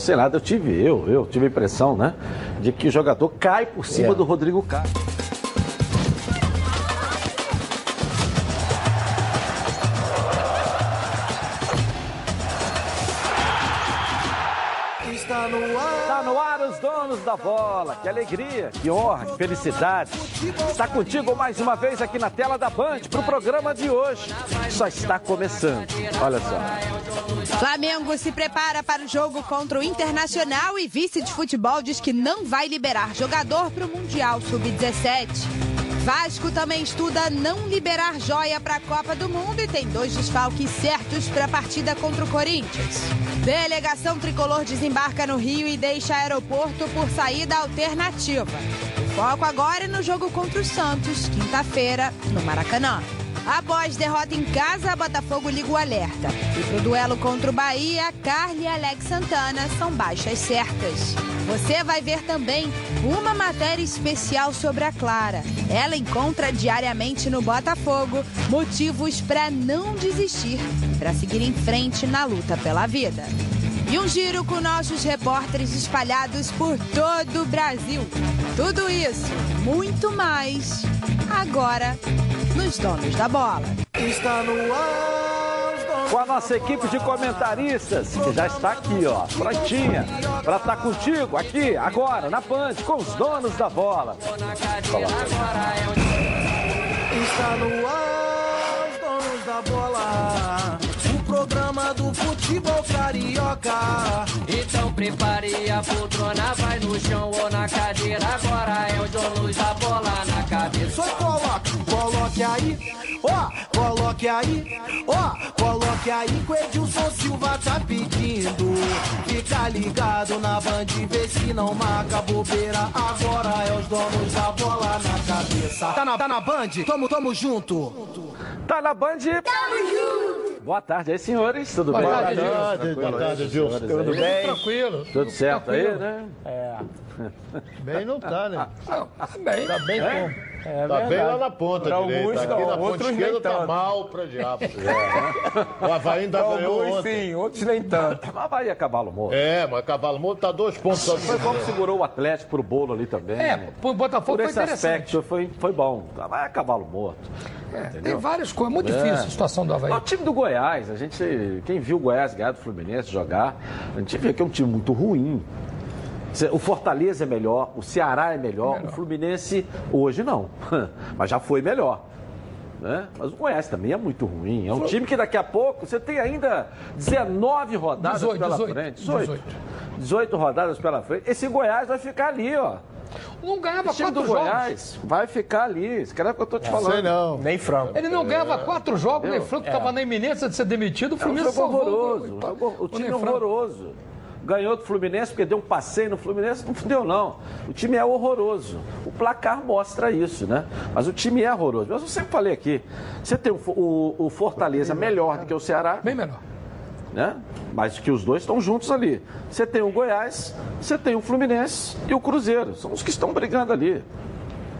Sei lá, eu tive, eu, eu tive a impressão, né, de que o jogador cai por cima é. do Rodrigo Caio. Está no ar. Está no ar os donos da bola. Que alegria, que honra, que felicidade. Está contigo mais uma vez aqui na tela da Band para o programa de hoje. Só está começando. Olha só. Flamengo se prepara para o jogo contra o Internacional e vice de futebol diz que não vai liberar jogador para o Mundial Sub-17. Vasco também estuda não liberar joia para a Copa do Mundo e tem dois desfalques certos para a partida contra o Corinthians. Delegação tricolor desembarca no Rio e deixa aeroporto por saída alternativa. O foco agora é no jogo contra o Santos, quinta-feira, no Maracanã. Após derrota em casa, Botafogo liga o alerta. E pro duelo contra o Bahia, Carly e Alex Santana são baixas certas. Você vai ver também uma matéria especial sobre a Clara. Ela encontra diariamente no Botafogo motivos para não desistir, para seguir em frente na luta pela vida. E um giro com nossos repórteres espalhados por todo o Brasil. Tudo isso, muito mais, agora nos Donos da Bola. Está no ar. Com a nossa equipe de comentaristas, que já está aqui, ó, prontinha, para estar tá contigo aqui, agora, na Band, com os donos da bola. Está no ar, os donos da bola programa do futebol carioca. Então prepare a poltrona, vai no chão ou na cadeira. Agora é o dono da bola na cabeça. Só coloque, coloque aí, ó, coloque aí, ó, coloque aí que o Edilson Silva tá pedindo. Fica ligado na band, vê se não marca bobeira. Agora é os donos da bola na cabeça. Tá na, tá na band? Tamo, tamo junto. Tá na band? Tamo junto. Boa tarde aí, senhores. Tudo boa bem? Tarde, Boa tarde, boa tarde. Tudo bem? Tranquilo. Tudo certo tranquilo. aí, né? É. Bem não tá, né? Não, tá bem. Tá bem é? como? É tá bem lá na ponta pra direita. Alguns, Aqui na ponta esquerda tá mal pra diabo. É. O Havaí ainda pra ganhou alguns, ontem. sim, outros nem tanto. Mas Havaí é cavalo morto. É, mas cavalo morto tá dois pontos. Só foi como segurou o Atlético pro bolo ali também. É, o Botafogo Por esse foi aspecto foi, foi bom. Havaí é cavalo morto. É, tem várias coisas. Muito é. difícil a situação do Havaí. O time do Goiás, a gente... Quem viu o Goiás ganhar do Fluminense jogar, a gente vê que é um time muito ruim. O Fortaleza é melhor, o Ceará é melhor, melhor. o Fluminense hoje não, mas já foi melhor. Né? Mas o Goiás também é muito ruim. É um time que daqui a pouco você tem ainda 19 rodadas 18, pela 18, frente. 18. 18. 18 rodadas pela frente. Esse Goiás vai ficar ali, ó. Não ganhava Esse quatro do jogos. Goiás vai ficar ali. Esse cara é o que eu tô te falando. Sei não. Nem Franco. Ele não ganhava quatro jogos, nem Franco estava é. na iminência de ser demitido. O Fluminense é um jogo horroroso. O, o time é horroroso ganhou do Fluminense porque deu um passeio no Fluminense, não deu não. O time é horroroso. O placar mostra isso, né? Mas o time é horroroso. Mas eu sempre falei aqui, você tem o, o, o Fortaleza melhor do que o Ceará. Bem melhor. Né? Mas que os dois estão juntos ali. Você tem o Goiás, você tem o Fluminense e o Cruzeiro. São os que estão brigando ali.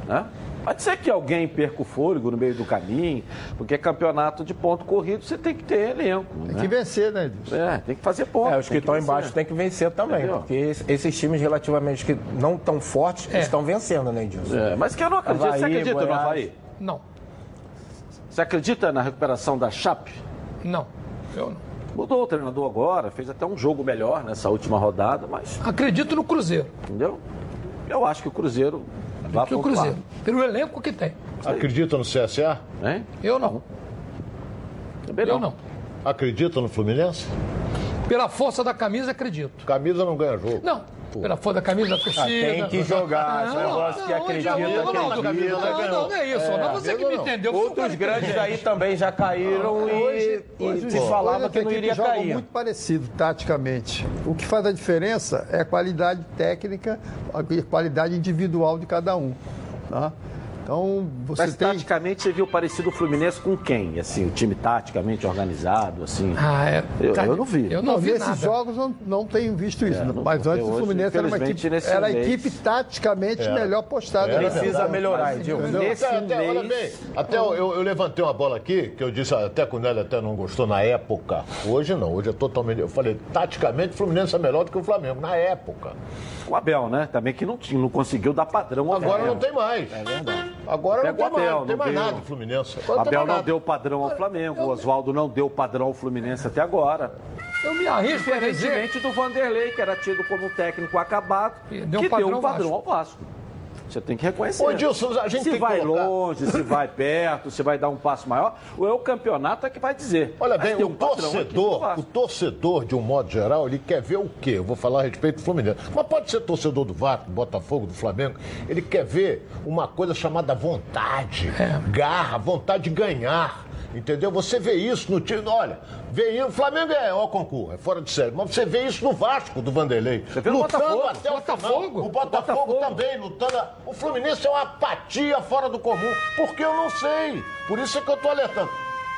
Né? Pode ser que alguém perca o fôlego no meio do caminho, porque campeonato de ponto corrido você tem que ter elenco. Tem né? que vencer, né, Edilson? É, tem que fazer ponto. É, os que estão embaixo tem que vencer também, Entendeu? porque esses times relativamente que não tão fortes é. estão vencendo, né, Edilson? É, mas que eu não acredito. Havaí, você acredita Goiás... no Havaí? Não. Você acredita na recuperação da Chape? Não, eu não. Mudou o treinador agora, fez até um jogo melhor nessa última rodada, mas. Acredito no Cruzeiro. Entendeu? Eu acho que o Cruzeiro Vá que o Cruzeiro. Pelo elenco que tem. Acredita no CSA? Hein? Eu não. Eu não. Acredita no Fluminense? Pela força da camisa, acredito. Camisa não ganha jogo. Não. Pô. Pela força da camisa da torcida. Ah, tem que jogar. Esse negócio que acredita, não, não, não, acredita. Não, não, não é isso. É, não você que me entendeu. Outros grandes aí também já caíram e, hoje, e hoje, se falava que não iria cair. muito parecido taticamente. O que faz a diferença é a qualidade técnica, a qualidade individual de cada um. Tá? Então, você Mas tem... taticamente você viu parecido o Fluminense com quem? Assim, o time taticamente organizado, assim. Ah, é, eu, tá, eu não vi. Eu não, não vi nesses nada. jogos não, não tenho visto isso. É, não, mas antes o Fluminense era uma equipe, era a equipe taticamente melhor postada. Era Precisa melhorar, Edilson. Nesse Até, até, olha mês- bem, até eu, eu- eu levantei uma bola aqui, que eu disse até que o Nélio até não gostou na época. Hoje não, hoje é totalmente. Eu falei, taticamente o Fluminense é melhor do que o Flamengo, na época. O Abel, né? Também que não, tinha, não conseguiu dar padrão ao Agora Flamengo. não tem mais. É verdade. Agora não tem o mais, Abel, não tem mais deu. nada do Fluminense. Agora Abel não deu padrão ao Flamengo, o Oswaldo não deu padrão ao Fluminense até agora. Eu me arrisco a dizer. Do Vanderlei, que era tido como um técnico acabado, deu que padrão deu um padrão Vasco. ao Vasco. Você tem que reconhecer. Ô, Edilson, a gente se vai colocar- longe, se vai perto, se vai dar um passo maior, ou é o campeonato é que vai dizer. Olha bem, o um torcedor, o torcedor, de um modo geral, ele quer ver o quê? Eu vou falar a respeito do Fluminense. Mas pode ser torcedor do Vasco, do Botafogo, do Flamengo. Ele quer ver uma coisa chamada vontade, garra, vontade de ganhar. Entendeu? Você vê isso no time. Olha, vê. O Flamengo é ó concurso, é fora de série. Mas você vê isso no Vasco do Vanderlei. Você vê lutando Botafogo. até o Botafogo. final. O Botafogo, Botafogo. também, lutando. O Fluminense é uma apatia fora do comum. Porque eu não sei. Por isso é que eu tô alertando.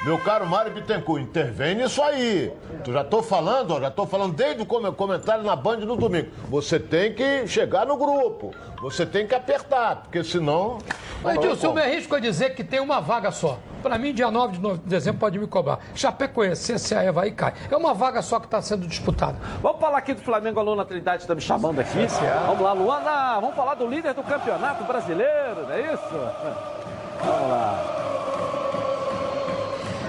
Meu caro Mário Bittencourt, intervém nisso aí. Tu já tô falando, ó, já tô falando desde o come- comentário na Band no domingo. Você tem que chegar no grupo. Você tem que apertar, porque senão. Mas, não Edilson, eu me arrisco a dizer que tem uma vaga só. Para mim, dia 9 de dezembro pode me cobrar. Chapecoense, CSA, Eva e cai. É uma vaga só que está sendo disputada. Vamos falar aqui do Flamengo, a Luana Trindade está me chamando aqui. Vamos lá, Luana, vamos falar do líder do campeonato brasileiro, não é isso? Vamos lá.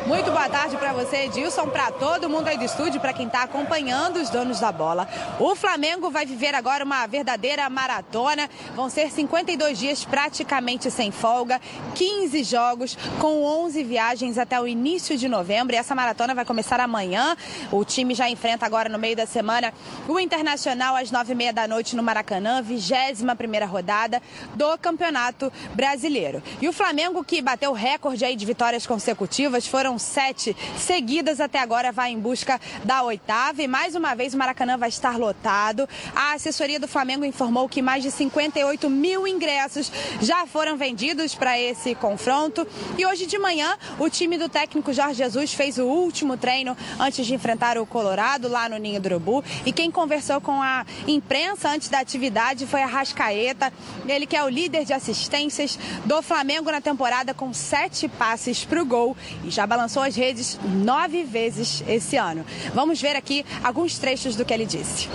Muito boa tarde para você, Edilson, para todo mundo aí do estúdio, para quem está acompanhando os donos da bola. O Flamengo vai viver agora uma verdadeira maratona. Vão ser 52 dias praticamente sem folga, 15 jogos com 11 viagens até o início de novembro. E essa maratona vai começar amanhã. O time já enfrenta agora no meio da semana o Internacional às 9h30 da noite no Maracanã, 21 primeira rodada do Campeonato Brasileiro. E o Flamengo que bateu recorde aí de vitórias consecutivas, foram sete seguidas até agora, vai em busca da oitava e mais uma vez o Maracanã vai estar lotado. A assessoria do Flamengo informou que mais de 58 mil ingressos já foram vendidos para esse confronto. E hoje de manhã, o time do técnico Jorge Jesus fez o último treino antes de enfrentar o Colorado lá no Ninho do Urubu. E quem conversou com a imprensa antes da atividade foi a Rascaeta, ele que é o líder de assistências do Flamengo na temporada com sete passes para o gol e já balançou as redes nove vezes esse ano. Vamos ver aqui alguns trechos do que ele disse.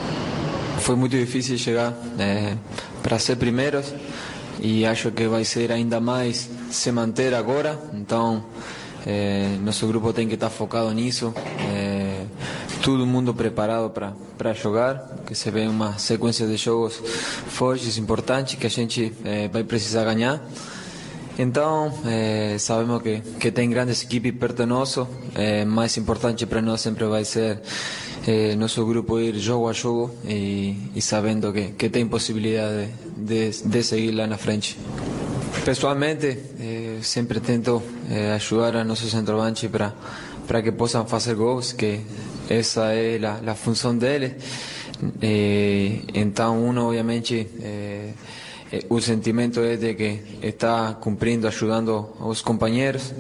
Foi muito difícil chegar eh, para ser primeiros e acho que vai ser ainda mais se manter agora. Então, eh, nosso grupo tem que estar focado nisso. eh, todo mundo preparado para jogar, que se vê uma sequência de jogos fortes, importantes, que a gente eh, vai precisar ganhar. Então, eh, sabemos que, que tem grandes equipes perto de nós. Eh, importante para nós sempre vai ser eh, nosso grupo ir jogo a jogo e, e sabendo que, que tem possibilidade de, de, de seguir lá na frente. Pessoalmente, eh, sempre tento eh, a nossos centroavantes para para que possam fazer gols, que essa é a, a função deles. Eh, então, uno obviamente o sentimento é de que está cumprindo, ajudando os companheiros,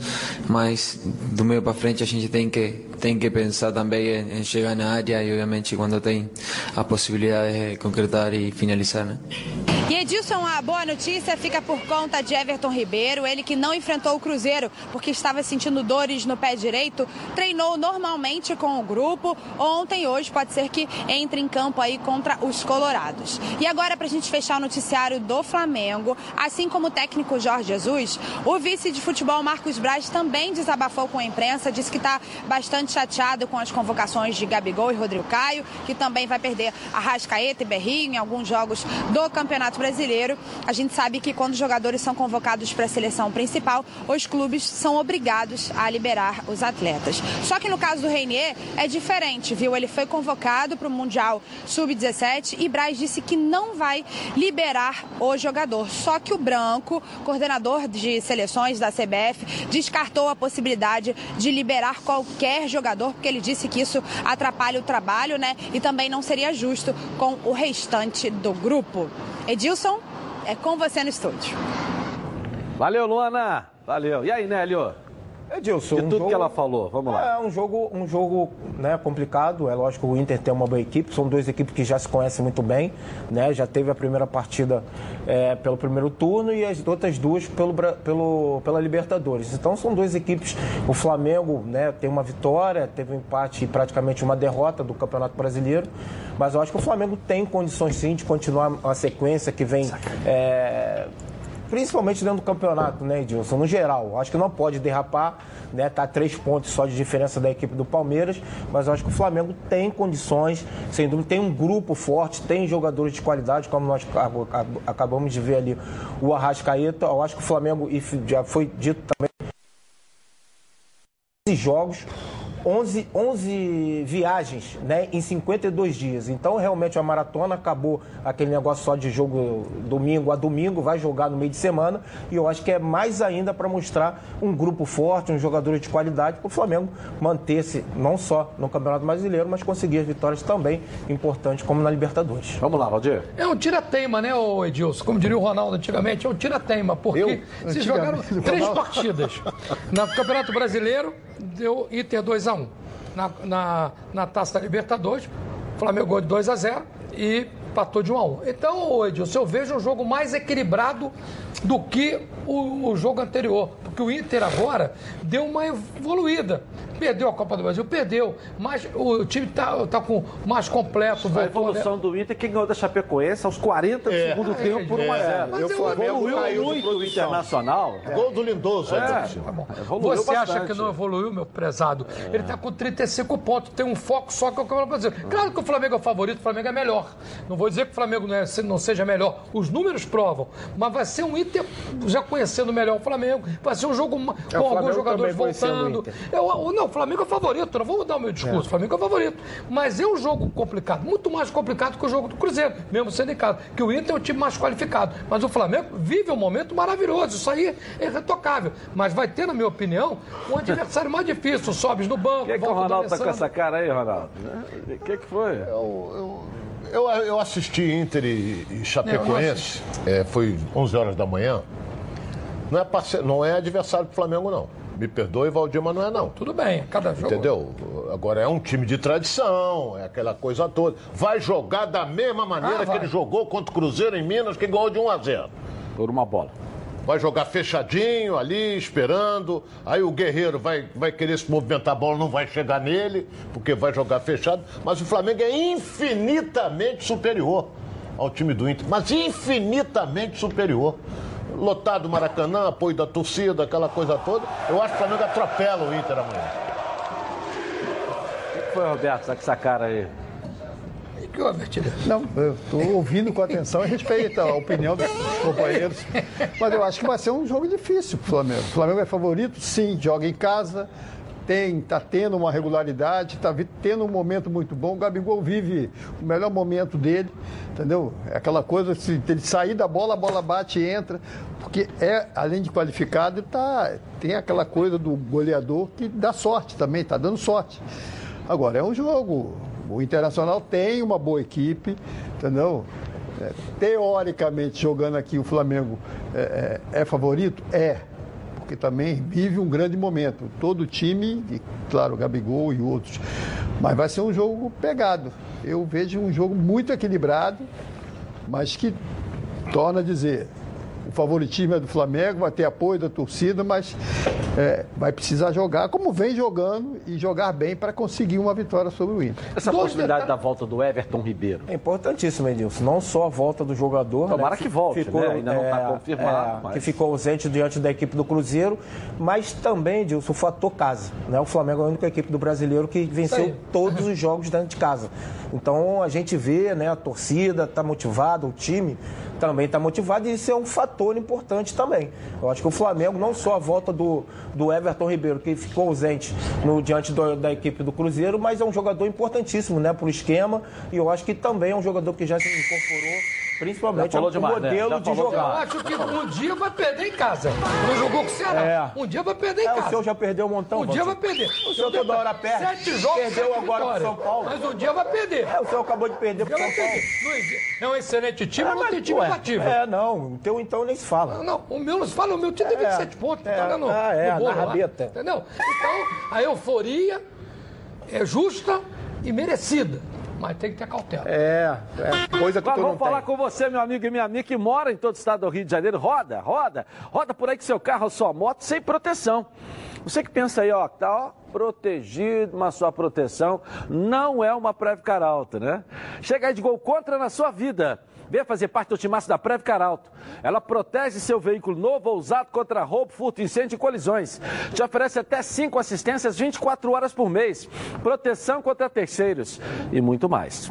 mas do meio para frente a gente tem que tem que pensar também em chegar na área e obviamente quando tem a possibilidade de concretar e finalizar, né? E Edilson, a boa notícia fica por conta de Everton Ribeiro, ele que não enfrentou o Cruzeiro porque estava sentindo dores no pé direito, treinou normalmente com o grupo. Ontem hoje pode ser que entre em campo aí contra os Colorados. E agora, para a gente fechar o noticiário do Flamengo, assim como o técnico Jorge Jesus, o vice de futebol Marcos Braz também desabafou com a imprensa, disse que está bastante chateado com as convocações de Gabigol e Rodrigo Caio, que também vai perder a Rascaeta e Berrinho em alguns jogos do Campeonato Brasileiro. A gente sabe que quando os jogadores são convocados para a seleção principal, os clubes são obrigados a liberar os atletas. Só que no caso do Reinier é diferente, viu? Ele foi convocado para o Mundial Sub-17 e Braz disse que não vai liberar o jogador. Só que o Branco, coordenador de seleções da CBF, descartou a possibilidade de liberar qualquer jogador, porque ele disse que isso atrapalha o trabalho, né? E também não seria justo com o restante do grupo. Edilson, é com você no estúdio. Valeu, Luana. Valeu. E aí, Nélio? Edilson, De um tudo jogo- que ela falou, vamos lá. É um jogo, um jogo né, complicado. É lógico que o Inter tem uma boa equipe. São duas equipes que já se conhecem muito bem. Né? Já teve a primeira partida é, pelo primeiro turno e as outras duas pelo, pelo, pela Libertadores. Então são duas equipes. O Flamengo né, tem uma vitória, teve um empate e praticamente uma derrota do Campeonato Brasileiro. Mas eu acho que o Flamengo tem condições sim de continuar a sequência que vem. é, Principalmente dentro do campeonato, né, Edilson? No geral, acho que não pode derrapar, né? Tá três pontos só de diferença da equipe do Palmeiras, mas acho que o Flamengo tem condições, sem dúvida, tem um grupo forte, tem jogadores de qualidade, como nós ac- ac- acabamos de ver ali o Arrascaeta. Eu acho que o Flamengo, e já foi dito também, 11 jogos, 11, 11 viagens né, em 52 dias. Então, realmente, a maratona acabou aquele negócio só de jogo domingo a domingo, vai jogar no meio de semana. E eu acho que é mais ainda para mostrar um grupo forte, um jogador de qualidade, para o Flamengo manter-se não só no Campeonato Brasileiro, mas conseguir as vitórias também importantes, como na Libertadores. Vamos lá, Valdir. É um tira-teima, né, Edilson? Como diria o Ronaldo antigamente, é um tira-teima, porque Eu? se Antigamente, jogaram o três partidas. No Campeonato Brasileiro, deu Inter 2x1. Na, na, na Taça Libertadores, Flamengo gol de 2x0 e empatou de 1x1. Então, ô Edilson, eu vejo um jogo mais equilibrado do que o, o jogo anterior. Porque o Inter agora deu uma evoluída. Perdeu a Copa do Brasil, perdeu. Mas o time está tá com mais completo. A né? evolução do Inter, quem ganhou da Chapecoense aos 40 do É. segundo tempo por 1 a 0 Mas E o eu- Flamengo Evoluiu muito o. Internacional. Gol do Lindoso, É. cima. Evoluiu Você acha bastante. que não evoluiu, meu prezado? Ele está com 35 pontos, tem um foco só que é o Campeonato Brasileiro. Claro que o Flamengo é o favorito, o Flamengo é melhor. Não vou dizer que o Flamengo não, é- não seja melhor. Os números provam. Mas vai ser um Inter já conhecendo melhor o Flamengo. Vai ser um jogo ma- com alguns Flamengo jogadores voltando. Inter. Eu, não, o Flamengo é o favorito, não vou mudar o meu discurso. O Flamengo é o favorito. Mas é um jogo complicado, muito mais complicado que o jogo do Cruzeiro, mesmo sendo em casa. Que o Inter é o time mais qualificado. Mas o Flamengo vive um momento maravilhoso. Isso aí é irretocável. Mas vai ter, na minha opinião, um adversário mais difícil. Sobes no banco, O que, que o Ronaldo tá com essa cara aí, Ronaldo? O que, que foi? Eu, eu assisti Inter e, e Chapecoense, é, foi 11 horas da manhã. Não é, parce- não é adversário do Flamengo, não. Me perdoe, Valdir, mas não é, não. Tudo bem, cada jogo. Entendeu? Agora é um time de tradição, é aquela coisa toda. Vai jogar da mesma maneira Ah, que ele jogou contra o Cruzeiro em Minas, que ganhou de 1 a 0. Por uma bola. Vai jogar fechadinho ali, esperando. Aí o Guerreiro vai, vai querer se movimentar, a bola não vai chegar nele, porque vai jogar fechado. Mas o Flamengo é infinitamente superior ao time do Inter. Mas infinitamente superior. Lotado o Maracanã, apoio da torcida, aquela coisa toda. Eu acho que o Flamengo atropela o Inter amanhã. O que, foi, Roberto? Com essa cara aí? Que houve, Artilheiro? Não, eu estou ouvindo com atenção e respeito a opinião dos companheiros. Mas eu acho que vai ser um jogo difícil para o Flamengo. O Flamengo é favorito, sim, joga em casa, tem, tá tendo uma regularidade, está tendo um momento muito bom. O Gabigol vive o melhor momento dele, entendeu? É aquela coisa, se ele sair da bola, a bola bate e entra. Porque é, além de qualificado, tá, tem aquela coisa do goleador que dá sorte também, está dando sorte. Agora, é um jogo. O Internacional tem uma boa equipe, entendeu? É, teoricamente, jogando aqui, o Flamengo é, é- é favorito? É. Porque também vive um grande momento. Todo o time, e, claro, Gabigol e outros. Mas vai ser um jogo pegado. Eu vejo um jogo muito equilibrado, mas que torna a dizer. O favoritismo é do Flamengo, vai ter apoio da torcida, mas é, vai precisar jogar como vem jogando e jogar bem para conseguir uma vitória sobre o Inter. Essa Dois possibilidade detalhes. da volta do Everton Ribeiro. É importantíssimo, Edilson. Não só a volta do jogador. Tomara né, que volte, né? Ainda não tá confirmado, é, mas- Que ficou ausente diante da equipe do Cruzeiro. Mas também, Edilson, o fator casa. Né? O Flamengo é a única equipe do brasileiro que venceu todos os jogos dentro de casa. Então a gente vê, né, a torcida está motivada, o time também está motivado e isso é um fator importante também. Eu acho que o Flamengo, não só a volta do, do Everton Ribeiro, que ficou ausente no, diante do- da equipe do Cruzeiro, mas é um jogador importantíssimo né, para o esquema e eu acho que também é um jogador que já se incorporou Principalmente Já é falou o demais, né? modelo de falou Eu jogar. acho que um dia vai perder em casa. Não jogou com o Ceará. É. Um dia vai perder em É, o casa. senhor já perdeu um montão, Um dia vai perder. O senhor toda hora perde. Sete jogos, Perdeu sete agora pro vitórias. São Paulo. Mas um dia vai perder. É, o senhor acabou de perder Um pro São Paulo. Não. É um excelente time, É, não tem mas, time imbatível. É, não. O teu então nem se fala. Não, não, o meu, fala, o meu time tem É, 27 pontos, é, tá vendo? ah, é, No bolo na lá, rabeta. Entendeu? Então, a euforia é justa e merecida, mas tem que ter cautela. É, é coisa que Mas tu não vamos falar tem. com você, meu amigo e minha amiga, que mora em todo o estado do Rio de Janeiro. Roda, roda, roda por aí com seu carro ou sua moto sem proteção. Você que pensa aí, ó, que tá ó, protegido, mas sua proteção não é uma Previcar Alta, né? Chega aí de gol contra na sua vida. Venha fazer parte do timaço da Previcar Alto. Ela protege seu veículo novo ou usado contra roubo, furto, incêndio e colisões. Te oferece até 5 assistências 24 horas por mês. Proteção contra terceiros e muito mais.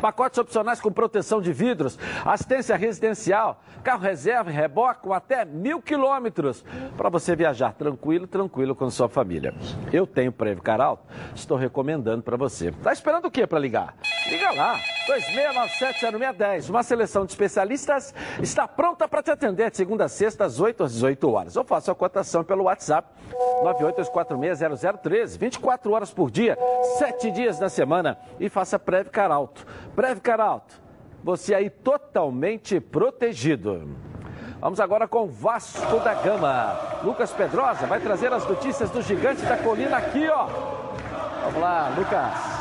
Pacotes opcionais com proteção de vidros, assistência residencial, carro reserva e reboque com até mil quilômetros para você viajar tranquilo, tranquilo com sua família. Eu tenho Previcar Alto, estou recomendando para você. Tá esperando o quê para ligar? Liga lá, 26970610. Uma seleção de especialistas está pronta para te atender de segunda a sexta às 8 às 18 horas. Ou faça a cotação pelo WhatsApp 982460013, 24 horas por dia, 7 dias na semana e faça Previcar Alto. Previcar Alto, você aí totalmente protegido. Vamos agora com Vasco da Gama. Lucas Pedrosa vai trazer as notícias do gigante da colina aqui, ó. Vamos lá, Lucas.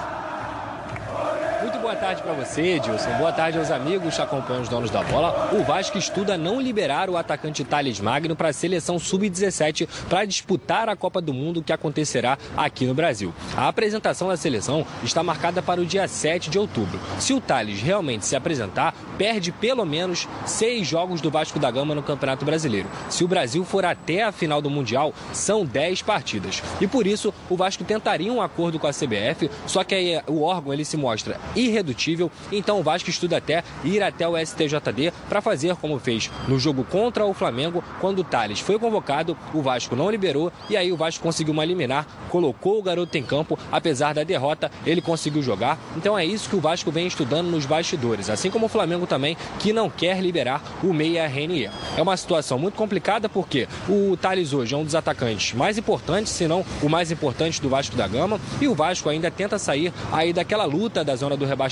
Boa tarde para você, Edilson. Boa tarde aos amigos que acompanham os donos da bola. O Vasco estuda não liberar o atacante Thales Magno para a seleção sub-17 para disputar a Copa do Mundo que acontecerá aqui no Brasil. A apresentação da seleção está marcada para o dia 7 de outubro. Se o Thales realmente se apresentar, perde pelo menos seis jogos do Vasco da Gama no Campeonato Brasileiro. Se o Brasil for até a final do Mundial, são 10 partidas. E por isso, o Vasco tentaria um acordo com a CBF, só que o órgão ele se mostra irredutível, então o Vasco estuda até ir até o STJD para fazer como fez no jogo contra o Flamengo, quando o Thales foi convocado, o Vasco não liberou e aí o Vasco conseguiu uma liminar, colocou o garoto em campo, apesar da derrota, ele conseguiu jogar. Então é isso que o Vasco vem estudando nos bastidores, assim como o Flamengo também, que não quer liberar o meia Renier. É uma situação muito complicada porque o Thales hoje é um dos atacantes mais importantes, se não o mais importante do Vasco da Gama, e o Vasco ainda tenta sair aí daquela luta da zona do rebaixamento,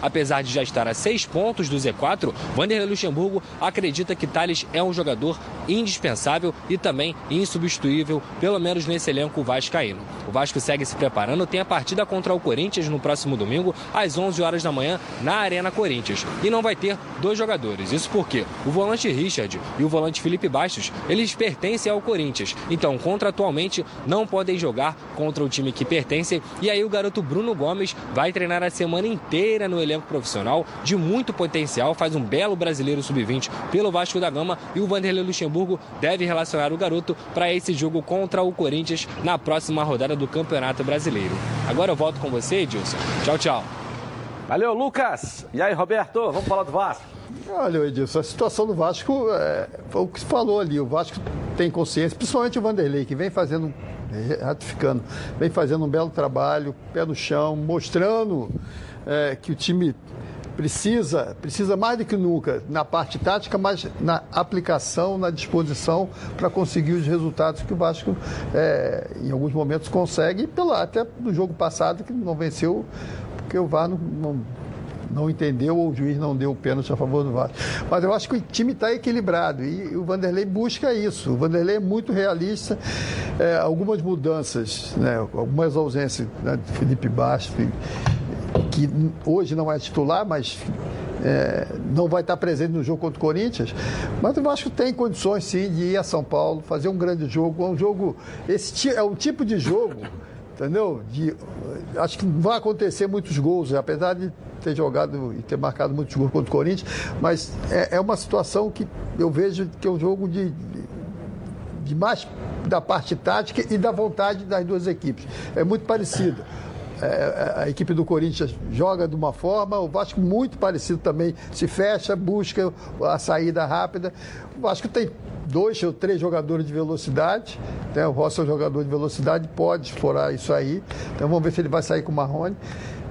apesar de já estar a seis pontos do Z4, Vanderlei Luxemburgo acredita que Thales é um jogador indispensável e também insubstituível, pelo menos nesse elenco vascaíno. O Vasco segue se preparando, tem a partida contra o Corinthians no próximo domingo, às 11 horas da manhã, na Arena Corinthians. E não vai ter dois jogadores, isso porque o volante Richard e o volante Felipe Bastos, eles pertencem ao Corinthians, então contratualmente não podem jogar contra o time que pertence, e aí o garoto Bruno Gomes vai treinar a semana inteira no elenco profissional, de muito potencial, faz um belo brasileiro sub-20 pelo Vasco da Gama e o Vanderlei Luxemburgo deve relacionar o garoto para esse jogo contra o Corinthians na próxima rodada do Campeonato Brasileiro. Agora eu volto com você, Edilson. Tchau, tchau. Valeu, Lucas. E aí, Roberto, vamos falar do Vasco. Olha, Edilson, a situação do Vasco é, foi o que se falou ali. O Vasco tem consciência, principalmente o Vanderlei, que vem fazendo, ratificando, vem fazendo um belo trabalho, pé no chão, mostrando é, que o time precisa, precisa mais do que nunca na parte tática, mas na aplicação, na disposição para conseguir os resultados que o Vasco, é, em alguns momentos, consegue, pela, até no jogo passado, que não venceu, porque o VAR não, não não entendeu ou o juiz não deu o pênalti a favor do Vasco. Mas eu acho que o time está equilibrado e o Vanderlei busca isso. O Vanderlei é muito realista. É, algumas mudanças, né, algumas ausências né, de Felipe Bastos, que hoje não é titular, mas é, não vai estar presente no jogo contra o Corinthians, mas acho que tem condições sim de ir a São Paulo, fazer um grande jogo. É um jogo. Esse é um tipo de jogo, entendeu? De, acho que não vai acontecer muitos gols, apesar de ter jogado e ter marcado muitos gols contra o Corinthians, mas é, é uma situação que eu vejo que é um jogo de, de mais da parte tática e da vontade das duas equipes. É muito parecido. É, a equipe do Corinthians joga de uma forma, o Vasco muito parecido também, se fecha, busca a saída rápida. O Vasco tem dois ou três jogadores de velocidade, né? o Rossi é um jogador de velocidade, pode explorar isso aí. Então vamos ver se ele vai sair com o Marrone.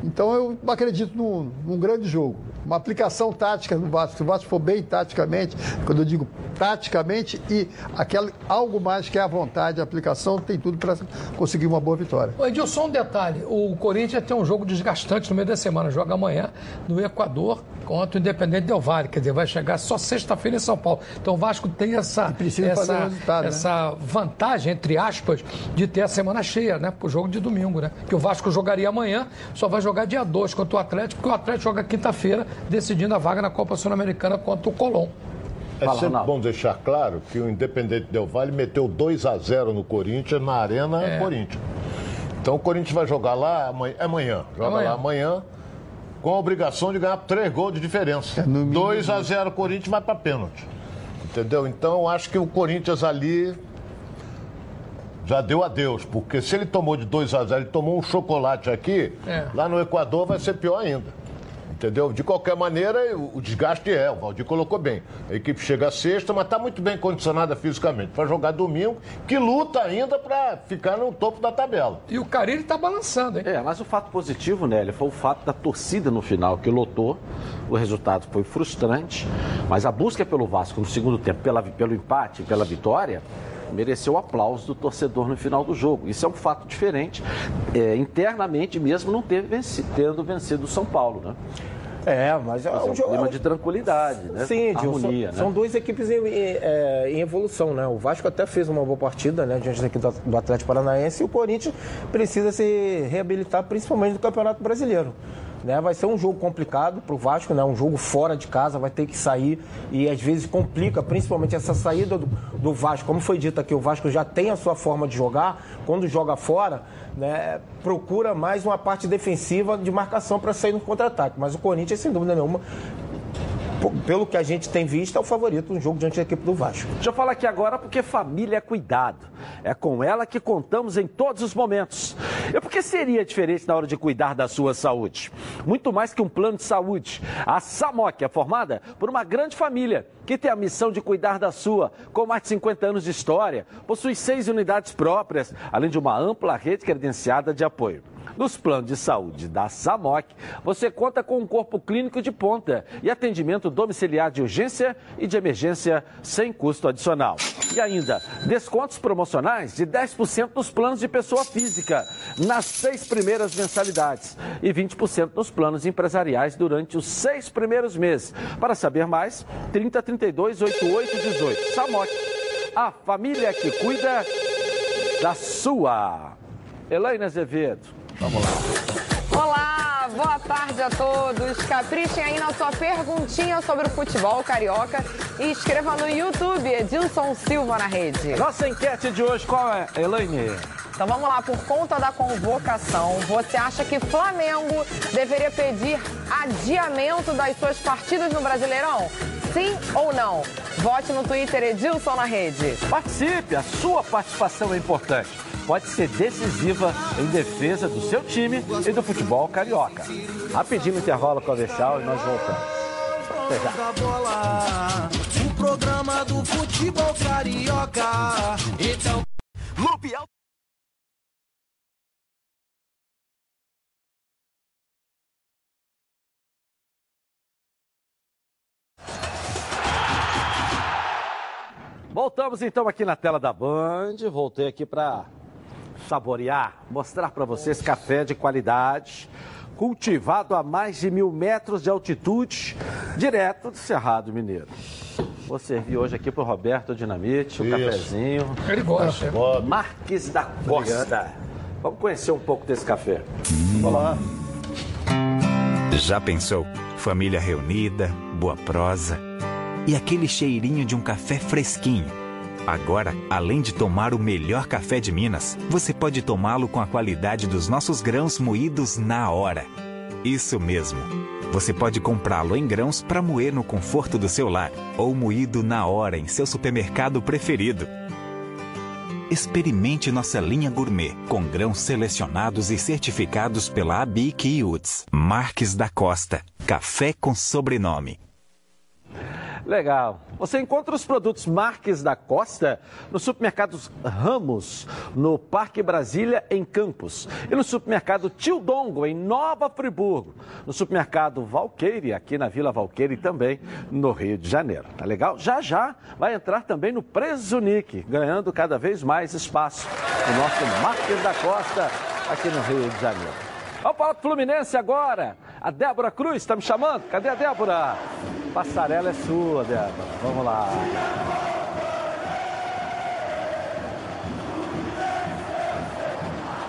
Então eu acredito num, num, grande jogo. Uma aplicação tática no Vasco. Se o Vasco for bem taticamente, quando eu digo taticamente, e aquele, algo mais que é a vontade, a aplicação, tem tudo para conseguir uma boa vitória. Ô, Edil, só um detalhe. O Corinthians tem um jogo desgastante no meio da semana. Joga amanhã no Equador contra o Independente Del Vale. Quer dizer, vai chegar só sexta-feira em São Paulo. Então o Vasco tem essa, essa, né? essa né? vantagem, entre aspas, de ter a semana cheia, né? Pro jogo de domingo, né? Que o Vasco jogaria amanhã, só vai jogar dia 2 contra o Atlético, porque o Atlético joga quinta-feira, decidindo a vaga na Copa Sul-Americana contra o Colón. É Fala, sempre bom deixar claro que o Independente Del Vale meteu 2 a 0 no Corinthians, na Arena é. Corinthians. Então o Corinthians vai jogar lá amanhã, é amanhã joga amanhã. lá amanhã com a obrigação de ganhar três gols de diferença. É 2 a 0 Corinthians vai para pênalti. Entendeu? Então eu acho que o Corinthians ali já deu adeus, porque se ele tomou de 2 a 0 ele tomou um chocolate aqui, é. lá no Equador vai ser pior ainda. Entendeu? De qualquer maneira, o desgaste é, o Valdir colocou bem. A equipe chega a sexta, mas está muito bem condicionada fisicamente para jogar domingo, que luta ainda para ficar no topo da tabela. E o Carilli está balançando, hein? É, mas o fato positivo, Nélio, foi o fato da torcida no final, que lotou. O resultado foi frustrante, mas a busca pelo Vasco no segundo tempo, pela, pelo empate, pela vitória, mereceu o aplauso do torcedor no final do jogo. Isso é um fato diferente, é, internamente mesmo não ter vencido, tendo vencido o São Paulo, né? É, mas é um, um clima de tranquilidade, né? Sim, Harmonia, são, né? são duas equipes em, em, é, em, evolução, né? O Vasco até fez uma boa partida, né, diante daqui do, do Atlético Paranaense e o Corinthians precisa se reabilitar, principalmente no Campeonato Brasileiro. Né? Vai ser um jogo complicado para o Vasco, né? um jogo fora de casa, vai ter que sair e às vezes complica, principalmente essa saída do, do Vasco. Como foi dito aqui, o Vasco já tem a sua forma de jogar, quando joga fora, né, procura mais uma parte defensiva de marcação para sair no contra-ataque. Mas o Corinthians, sem dúvida nenhuma, pelo que a gente tem visto, é o favorito no jogo diante da equipe do Vasco. Deixa eu falar aqui agora porque família é cuidado. É com ela que contamos em todos os momentos. E por que seria diferente na hora de cuidar da sua saúde? Muito mais que um plano de saúde. A SAMOC é formada por uma grande família que tem a missão de cuidar da sua, com mais de 50 anos de história, possui seis unidades próprias, além de uma ampla rede credenciada de apoio. Nos planos de saúde da SAMOC, você conta com um corpo clínico de ponta e atendimento domiciliar de urgência e de emergência sem custo adicional. E ainda, descontos promocionais de 10% nos planos de pessoa física, nas seis primeiras mensalidades, e 20% nos planos empresariais durante os seis primeiros meses. Para saber mais, 30 32 88 18. SAMOC, a família que cuida da sua. Elaine Azevedo. Vamos lá. Olá, boa tarde a todos. Caprichem aí na sua perguntinha sobre o futebol carioca e escreva no YouTube Edilson Silva na rede. Nossa enquete de hoje qual é, Elaine? Então vamos lá, por conta da convocação, você acha que Flamengo deveria pedir adiamento das suas partidas no Brasileirão? Sim ou não? Vote no Twitter Edilson na rede. Participe, a sua participação é importante pode ser decisiva em defesa do seu time e do futebol carioca. Rapidinho intervalo comercial e nós voltamos. O programa do futebol carioca. Então... Voltamos então aqui na tela da Band. Voltei aqui para saborear, mostrar para vocês café de qualidade, cultivado a mais de mil metros de altitude, direto do Cerrado Mineiro. Vou servir hoje aqui para o Roberto Dinamite, o um cafezinho. Ele gosta. Marques da Costa. Vamos conhecer um pouco desse café. Hum. Olá. Já pensou? Família reunida, boa prosa e aquele cheirinho de um café fresquinho Agora, além de tomar o melhor café de Minas, você pode tomá-lo com a qualidade dos nossos grãos moídos na hora. Isso mesmo. Você pode comprá-lo em grãos para moer no conforto do seu lar ou moído na hora em seu supermercado preferido. Experimente nossa linha gourmet com grãos selecionados e certificados pela ABIC e UTS. Marques da Costa. Café com sobrenome. Legal. Você encontra os produtos Marques da Costa nos supermercados Ramos, no Parque Brasília, em Campos. E no supermercado Tio Dongo, em Nova Friburgo. No supermercado Valqueire, aqui na Vila Valqueire também, no Rio de Janeiro. Tá legal? Já já vai entrar também no Presunic, ganhando cada vez mais espaço. O nosso Marques da Costa, aqui no Rio de Janeiro. Vamos para o Fluminense agora. A Débora Cruz está me chamando. Cadê a Débora? Passarela é sua, Débora. Vamos lá.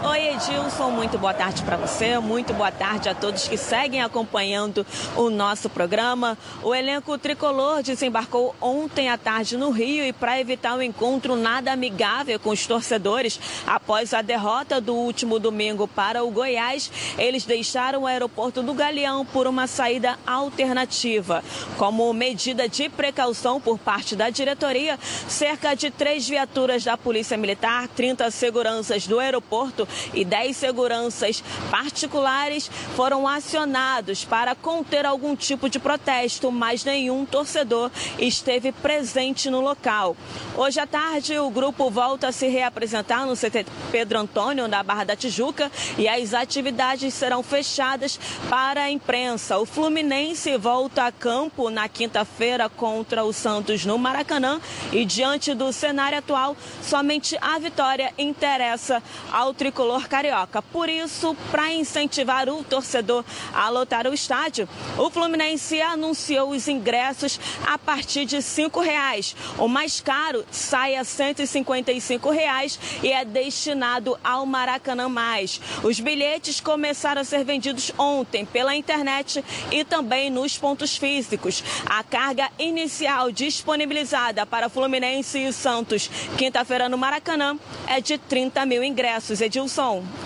Oi, Edilson, muito boa tarde para você, muito boa tarde a todos que seguem acompanhando o nosso programa. O elenco tricolor desembarcou ontem à tarde no Rio e para evitar um encontro nada amigável com os torcedores, após a derrota do último domingo para o Goiás, eles deixaram o aeroporto do Galeão por uma saída alternativa. Como medida de precaução por parte da diretoria, cerca de três viaturas da Polícia Militar, 30 seguranças do aeroporto e 10 seguranças particulares foram acionados para conter algum tipo de protesto, mas nenhum torcedor esteve presente no local. Hoje à tarde, o grupo volta a se reapresentar no CT Pedro Antônio, na Barra da Tijuca, e as atividades serão fechadas para a imprensa. O Fluminense volta a campo na quinta-feira contra o Santos no Maracanã e, diante do cenário atual, somente a vitória interessa ao tricolor tricolor carioca. Por isso, para incentivar o torcedor a lotar o estádio, o Fluminense anunciou os ingressos a partir de R$ reais. O mais caro sai a 155 reais e é destinado ao Maracanã Mais. Os bilhetes começaram a ser vendidos ontem pela internet e também nos pontos físicos. A carga inicial disponibilizada para Fluminense e Santos, quinta-feira no Maracanã, é de 30 mil ingressos. Edilson.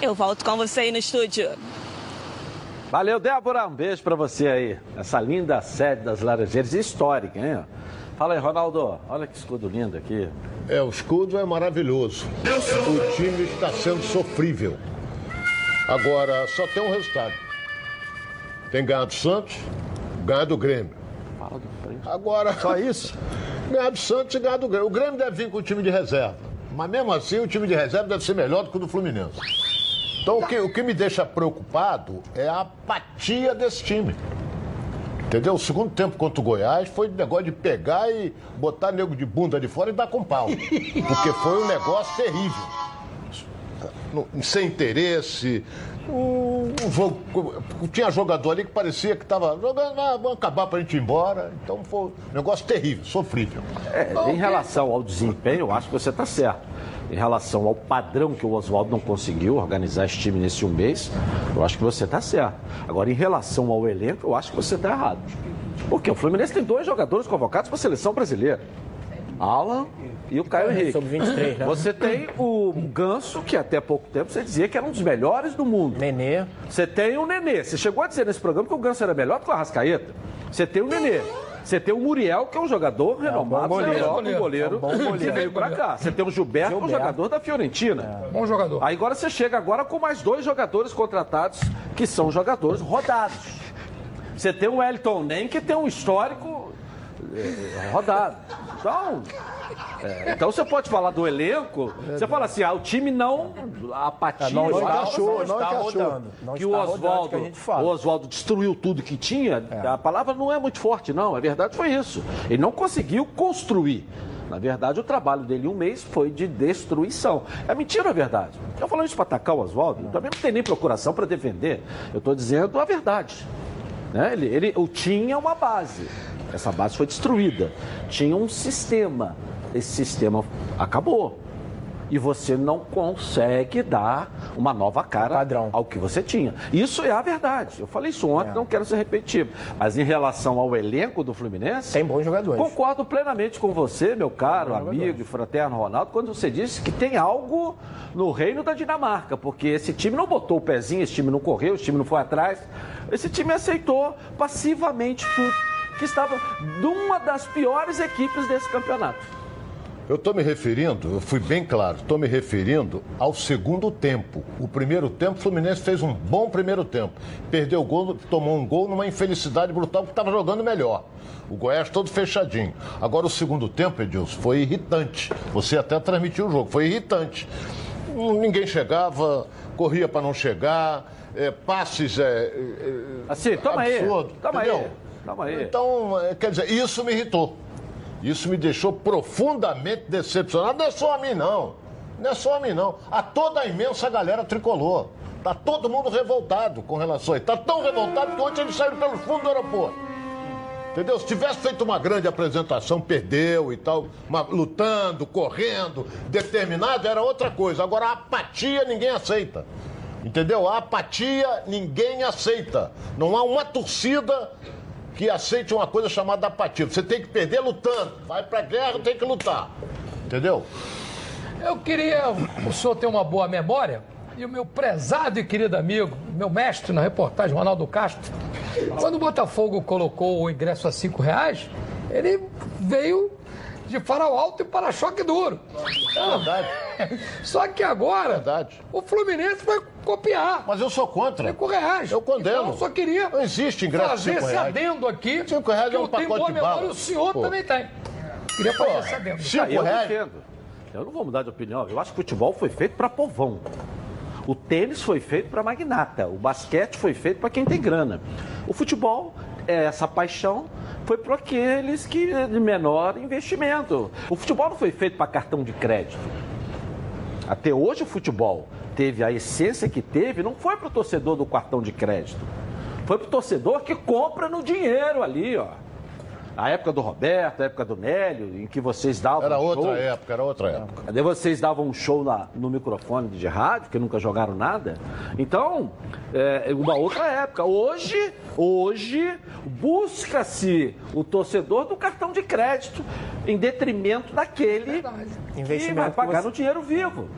Eu volto com você aí no estúdio. Valeu, Débora. Um beijo para você aí. Essa linda sede das Laranjeiras, histórica, hein? Fala aí, Ronaldo. Olha que escudo lindo aqui. É, o escudo é maravilhoso. O time está sendo sofrível. Agora, só tem um resultado. Tem ganhado o Santos, ganhado o Grêmio. Fala do frente. Agora. Só isso? Ganhado o Santos e ganhado o Grêmio. O Grêmio deve vir com o time de reserva. Mas mesmo assim, o time de reserva deve ser melhor do que o do Fluminense. Então, o que, o que me deixa preocupado é a apatia desse time. Entendeu? O segundo tempo contra o Goiás foi negócio de pegar e botar nego de bunda de fora e dar com pau. Porque foi um negócio terrível. Sem interesse. Um, um jogo, tinha jogador ali que parecia que estava jogando, ah, vamos acabar para a gente ir embora. Então foi um negócio terrível, sofrível. É, em relação ao desempenho, eu acho que você está certo. Em relação ao padrão que o Oswaldo não conseguiu organizar esse time nesse um mês, eu acho que você está certo. Agora, em relação ao elenco, eu acho que você está errado. Porque o Fluminense tem dois jogadores convocados para a seleção brasileira. Alan e o Caio Henrique. Sobre 23, né? Você tem o Ganso, que até pouco tempo você dizia que era um dos melhores do mundo. Nenê. Você tem o Nenê. Você chegou a dizer nesse programa que o Ganso era melhor do que o Arrascaeta. Você tem o Nenê. Você tem o Muriel, que é um jogador renomado, bom goleiro. Europa, um goleiro, É um bom goleiro. que veio pra cá. Você tem o Gilberto, é um Gilberto. jogador da Fiorentina. Bom jogador. Aí agora você chega agora com mais dois jogadores contratados, que são jogadores rodados. Você tem o Wellington Nem, que tem um histórico eh, rodado. Então, é, então você pode falar do elenco, você fala assim, ah, o time não, a apatia, Não eu está rodando, não está encaixou. rodando. Não que o Oswaldo, o Oswaldo destruiu tudo que tinha, a palavra não é muito forte, não. A verdade foi isso. Ele não conseguiu construir. Na verdade, o trabalho dele um mês foi de destruição. É mentira a verdade. Eu falando isso para atacar o Oswaldo, também não tem nem procuração para defender. Eu estou dizendo a verdade. Né? Ele, ele o tinha uma base. Essa base foi destruída. Tinha um sistema. Esse sistema acabou. E você não consegue dar uma nova cara Padrão. ao que você tinha. Isso é a verdade. Eu falei isso ontem, É. não quero ser repetitivo. Mas em relação ao elenco do Fluminense, Tem bons jogadores. concordo plenamente com você, meu caro amigo jogadores. e fraterno Ronaldo, quando você disse que tem algo no reino da Dinamarca, porque esse time não botou o pezinho, esse time não correu, esse time não foi atrás. Esse time aceitou passivamente tudo, que estava numa das piores equipes desse campeonato. Eu estou me referindo, eu fui bem claro, estou me referindo ao segundo tempo. O primeiro tempo, o Fluminense fez um bom primeiro tempo. Perdeu o gol, tomou um gol numa infelicidade brutal, porque estava jogando melhor. O Goiás todo fechadinho. Agora o segundo tempo, Edilson, foi irritante. Você até transmitiu o jogo, foi irritante. Ninguém chegava, corria para não chegar, é, passes é, é, Assim, toma absurdo, aí. Toma entendeu? aí. Toma aí. Então, é, quer dizer, isso me irritou. Isso me deixou profundamente decepcionado. Não é só a mim, não. Não é só a mim, não. A toda a imensa galera tricolor. Tá todo mundo revoltado com relação a isso. Tá tão revoltado que ontem eles saíram pelo fundo do aeroporto. Entendeu? Se tivesse feito uma grande apresentação, perdeu e tal, uma- lutando, correndo, determinado, era outra coisa. Agora, a apatia ninguém aceita. Entendeu? A apatia ninguém aceita. Não há uma torcida que aceite uma coisa chamada apatia. Você tem que perder lutando. Vai pra guerra, tem que lutar. Entendeu? Eu queria o senhor ter uma boa memória e o meu prezado e querido amigo, meu mestre na reportagem, Ronaldo Castro, quando o Botafogo colocou o ingresso a cinco reais, ele veio de farol alto e para-choque duro. Verdade. Só que agora Verdade. o Fluminense vai copiar. Mas eu sou contra. Cinco reais. Eu condeno. Então, eu só queria Não existe ingresso fazer esse reais. adendo aqui. Cinco reais é um eu tenho pacote boa de memória, bala. o senhor Pô. também tem. Queria fazer esse adendo. cinco eu reais. defendo. Eu não vou mudar de opinião. Eu acho que o futebol foi feito para povão. O tênis foi feito para magnata. O basquete foi feito para quem tem grana. O futebol, é essa paixão, foi para aqueles que de menor investimento. O futebol não foi feito para cartão de crédito. Até hoje o futebol teve a essência que teve, não foi para o torcedor do cartão de crédito. Foi para o torcedor que compra no dinheiro ali, ó. A época do Roberto, a época do Nélio, em que vocês davam Era um outra show. época, era outra época. Daí vocês davam um show na- no microfone de rádio, que nunca jogaram nada. Então, é uma outra época. Hoje, hoje, busca-se o torcedor do cartão de crédito em detrimento daquele que Investimento vai que pagar você- no dinheiro vivo.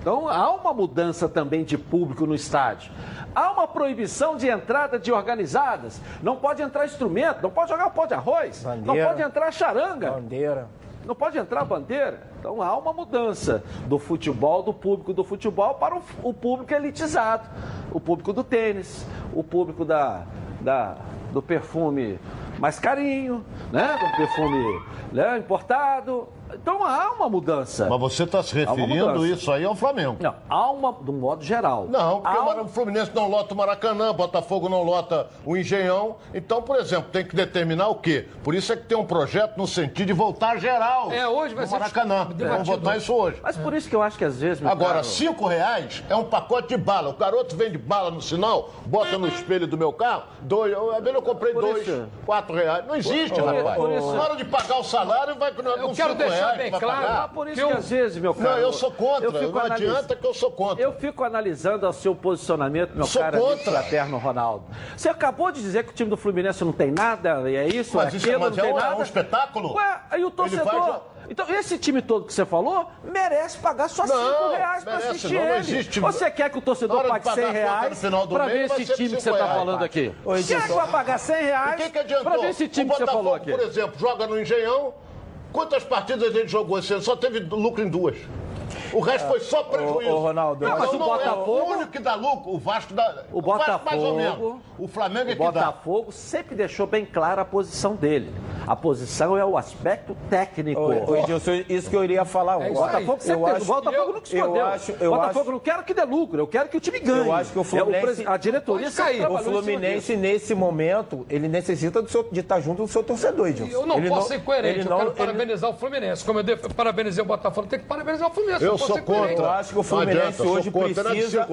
Então há uma mudança também de público no estádio. Há uma proibição de entrada de organizadas. Não pode entrar instrumento, não pode jogar pó de arroz, não Bandeira. pode entrar charanga. Bandeira. Não pode entrar bandeira. Então há uma mudança do futebol, do público do futebol para o, o público elitizado. O público do tênis, o público da, da- do perfume mais carinho, né? Do perfume né, importado. Então há uma mudança. Mas você está se referindo isso aí ao Flamengo. Não, há uma, do modo geral. Não, porque há o Fluminense não lota o Maracanã, Botafogo não lota o Engenhão. Então, por exemplo, tem que determinar o quê? Por isso é que tem um projeto no sentido de voltar geral. É, hoje vai ser Maracanã. debatido. Vamos votar isso hoje. Mas por isso que eu acho que às vezes. Agora, caro, cinco reais é um pacote de bala. O garoto vende bala no sinal, bota no espelho do meu carro, dois. Eu, eu comprei Por dois, isso- quatro reais. Não existe, Por- rapaz. por isso- Na hora de pagar o salário, vai com Eu quero cinco deixar bem que claro, por isso Eu- que às vezes, meu caro. Não, eu sou contra. eu fico não analis- adianta que eu sou contra. Eu fico analisando o seu posicionamento, meu Sou amigo contra. fraterno Ronaldo. Você acabou de dizer que o time do Fluminense não tem nada, e é isso, Mas é isso aquilo, mas não é tem um- é nada. um espetáculo? Ué, aí o torcedor... Então, esse time todo que você falou merece pagar só Não, 5 reais pra merece assistir não, não ele. existe- Você quer que o torcedor pague pagar 100 a conta no reais do pra mês, ver esse time que você tá reais. falando aqui? Quem é que vai pagar 100 O reais que, que pra ver esse time o que você falou aqui? por exemplo, joga no Engenhão. Quantas partidas gente jogou ano? Só teve lucro em duas. O resto foi só prejuízo. ô, Ronaldo, Não, mas o não Botafogo- É o único que dá lucro, o Vasco dá. O Vasco mais ou Botafogo- menos. O Flamengo é O que dá. Botafogo sempre deixou bem clara a posição dele. A posição é o aspecto técnico. Ô, ô, Edilson, isso que eu iria falar É aí. Botafogo sempre eu acho, o Botafogo nunca escondeu. eu acho, eu Botafogo acho, não quero que dê lucro, eu quero que o time ganhe. Eu acho que o É, Fluminense- a diretoria cair. o Fluminense, nesse momento, ele necessita do seu- de estar junto do seu torcedor, Edilson. Eu não Ele posso ser coerente, ele eu não- quero ele- parabenizar o Fluminense. Como eu parabenizei o Botafogo, tem que parabenizar o Fluminense. Eu não sou contra. Eu acho que o Fluminense hoje precisa,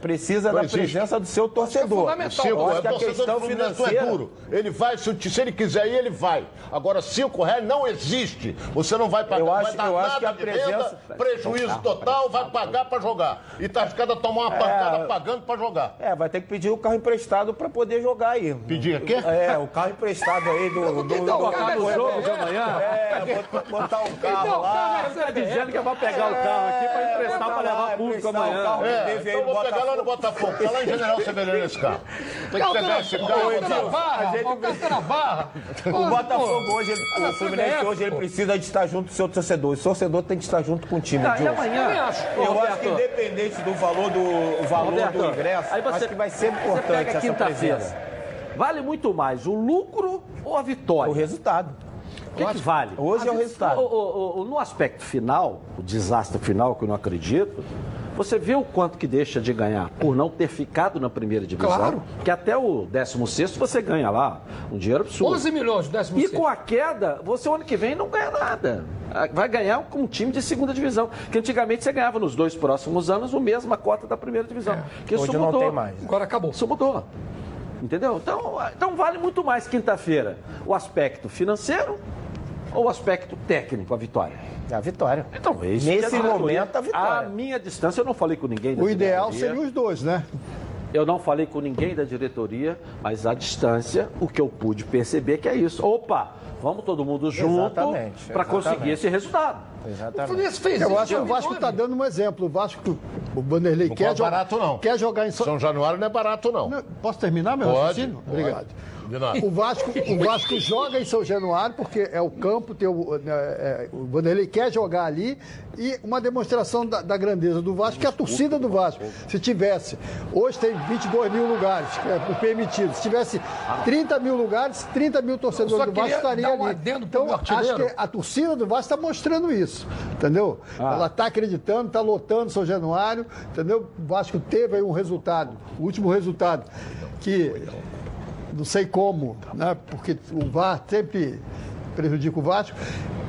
precisa da presença do seu torcedor. fundamental. Cinco, Eu acho é que a torcedor questão do Fluminense é financeira- duro. Ele vai, se, ele quiser ir, ele vai. Agora, cinco reais não existe. Você não vai pagar, Eu acho- vai dar eu acho nada que a de presença- venda, prejuízo total, vai pagar para jogar. E tá ficando a tomar uma pancada pagando para jogar. É, vai ter que pedir o carro emprestado para poder jogar aí. Pedir aqui? É, o carro emprestado aí do. do, Então, do- do- é- jogo de amanhã. É, botar, botar o carro Então, lá. cara, Tá dizendo que vai pegar o carro aqui pra emprestar pra levar público o amanhã. carro. É, Teve aí então vou pegar lá no Botafogo. Tá lá em General Severino esse carro. Tem que pegar esse O carro. tá Edilson. barra, gente- o carro tá na barra. O Botafogo hoje, ele- o Fluminense hoje, ele precisa de estar junto do seu torcedor. O torcedor tem que estar junto com o time. Ah, e Edilson. amanhã? Eu acho que independente do valor do, o valor Roberto, do ingresso, aí você- acho que vai ser importante essa quinta-feira. presença. Vale muito mais o lucro ou a vitória? O resultado. O que, que vale? Hoje é o resultado. O- o- no aspecto final, o desastre final, que eu não acredito, você vê o quanto que deixa de ganhar por não ter ficado na primeira divisão. Claro. Que até o 16 você ganha lá um dinheiro absurdo. 11 milhões, E 16. com a queda, você o ano que vem não ganha nada. Ah, Vai ganhar com um time de segunda divisão. Que antigamente você ganhava nos dois próximos anos o mesma cota da primeira divisão. Que isso Hoje não mudou. tem mais. Agora acabou. Isso mudou. Entendeu? Então, então vale muito mais quinta-feira o aspecto financeiro ou o aspecto técnico, a vitória? É a vitória. Então, é Nesse diretoria- momento, a vitória. A minha distância, eu não falei com ninguém da O ideal diretoria. seria os dois, né? Eu não falei com ninguém da diretoria, mas à distância, o que eu pude perceber que é isso. Opa, vamos todo mundo junto para conseguir esse resultado. O Exatamente. Fluminense fez Eu isso. acho que o Vasco 29. está dando um exemplo. O Vasco, o Vanderlei Não quer, é jogar- barato, não. quer jogar em São São Januário não é barato, não. Não, Posso terminar meu Pode, raciocínio? pode. De nada. O Vasco, o Vasco joga em São Januário porque é o campo, tem o, né, é, o Vanderlei quer jogar ali e uma demonstração da, da grandeza do Vasco, que é a torcida do Vasco. Se tivesse, hoje tem 22 mil lugares é o permitido. Se tivesse 30 mil lugares, 30 mil torcedores do Vasco estariam um ali. Então, acho artilheiro. que a torcida do Vasco está mostrando isso, entendeu? Ah. Ela está acreditando, está lotando São Januário, entendeu? O Vasco teve aí um resultado, o último resultado, que não sei como, né? Porque o VAR sempre prejudica o Vasco,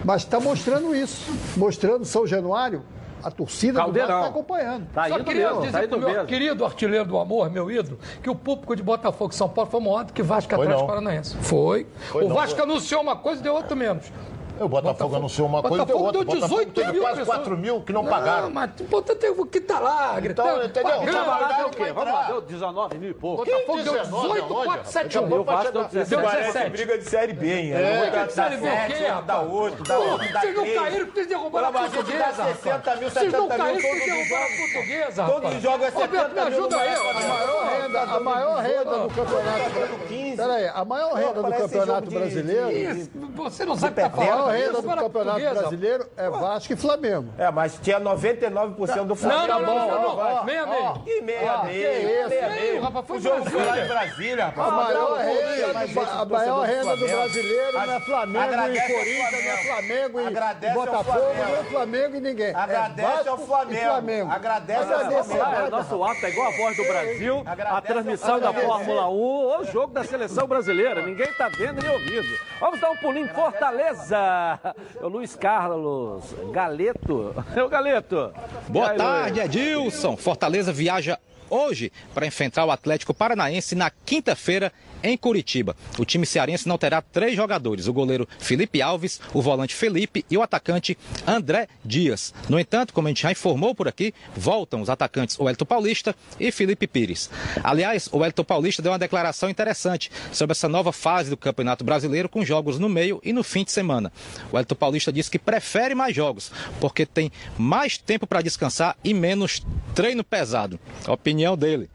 mas está mostrando isso, mostrando São Januário, a torcida do está acompanhando. Tá Só queria mesmo, dizer tá pro indo meu mesmo. querido artilheiro do amor, meu ídolo, que o público de Botafogo e São Paulo foi maior do que Vasco Foi Atlético não. Paranaense. Foi. Foi o não. Vasco anunciou uma coisa e deu outra menos. O Botafogo, Botafogo- anunciou uma coisa e deu Botafogo outra. deu Botafogo 18 teve mil quase pessoas. 4 mil que não pagaram. mas o que tá lá, gritando. Então, entendeu? pagando. Então, lá, Pagaram deu o quê? Vamos lá, deu 19 mil e pouco. Botafogo deu 19 18, aonde, 4, 7, rapaz? 1. o Vasco deu Deu 17. 17. briga de Série B, hein? É, que série B o quê, dá 8, dá Pô, 8, dá Vocês não 3. caíram porque vocês derrubaram a portuguesa, dá 60 rapaz. mil, Vocês não 70 caíram mil, porque derrubaram a portuguesa, Todos os jogos é Roberto, 70 me ajuda mil, aí, não é, A maior renda, do campeonato. Peraí, a maior renda do parece campeonato brasileiro. Você não sabe o que tá A maior renda do a campeonato brasileiro é Vasco e Flamengo. É, mas tinha 99% do Flamengo. não, não, não, não. ó, Meia, ó. meia. Que meia, Ah, meia, que isso? meia, Meio, meia. O jogo foi lá Brasília. em Brasília, rapaz. A maior Ah, renda, mas a maior renda do brasileiro não é Flamengo e Agradece ao Corinthians, não é Flamengo. E Agradece ao Botafogo, Flamengo. não é Flamengo e ninguém. Agradece é Vasco ao Flamengo. Agradece ao Flamengo. É, nosso ato é igual a voz do Brasil, a Agradece transmissão da. Fórmula 1, o jogo da seleção brasileira. Ninguém tá vendo nem ouvindo. Vamos dar um pulinho em Fortaleza. É o Luiz Carlos Galeto. É o Galeto. Boa aí, tarde, Luiz? Edilson. Fortaleza viaja hoje para enfrentar o Atlético Paranaense na quinta-feira em Curitiba. O time cearense não terá três jogadores: o goleiro Felipe Alves, o volante Felipe e o atacante André Dias. No entanto, como a gente já informou por aqui, voltam os atacantes Wellington Paulista e Felipe Pires. Aliás, o Wellington Paulista deu uma declaração interessante sobre essa nova fase do Campeonato Brasileiro com jogos no meio e no fim de semana. O Wellington Paulista disse que prefere mais jogos, porque tem mais tempo para descansar e menos treino pesado. A opinião dele.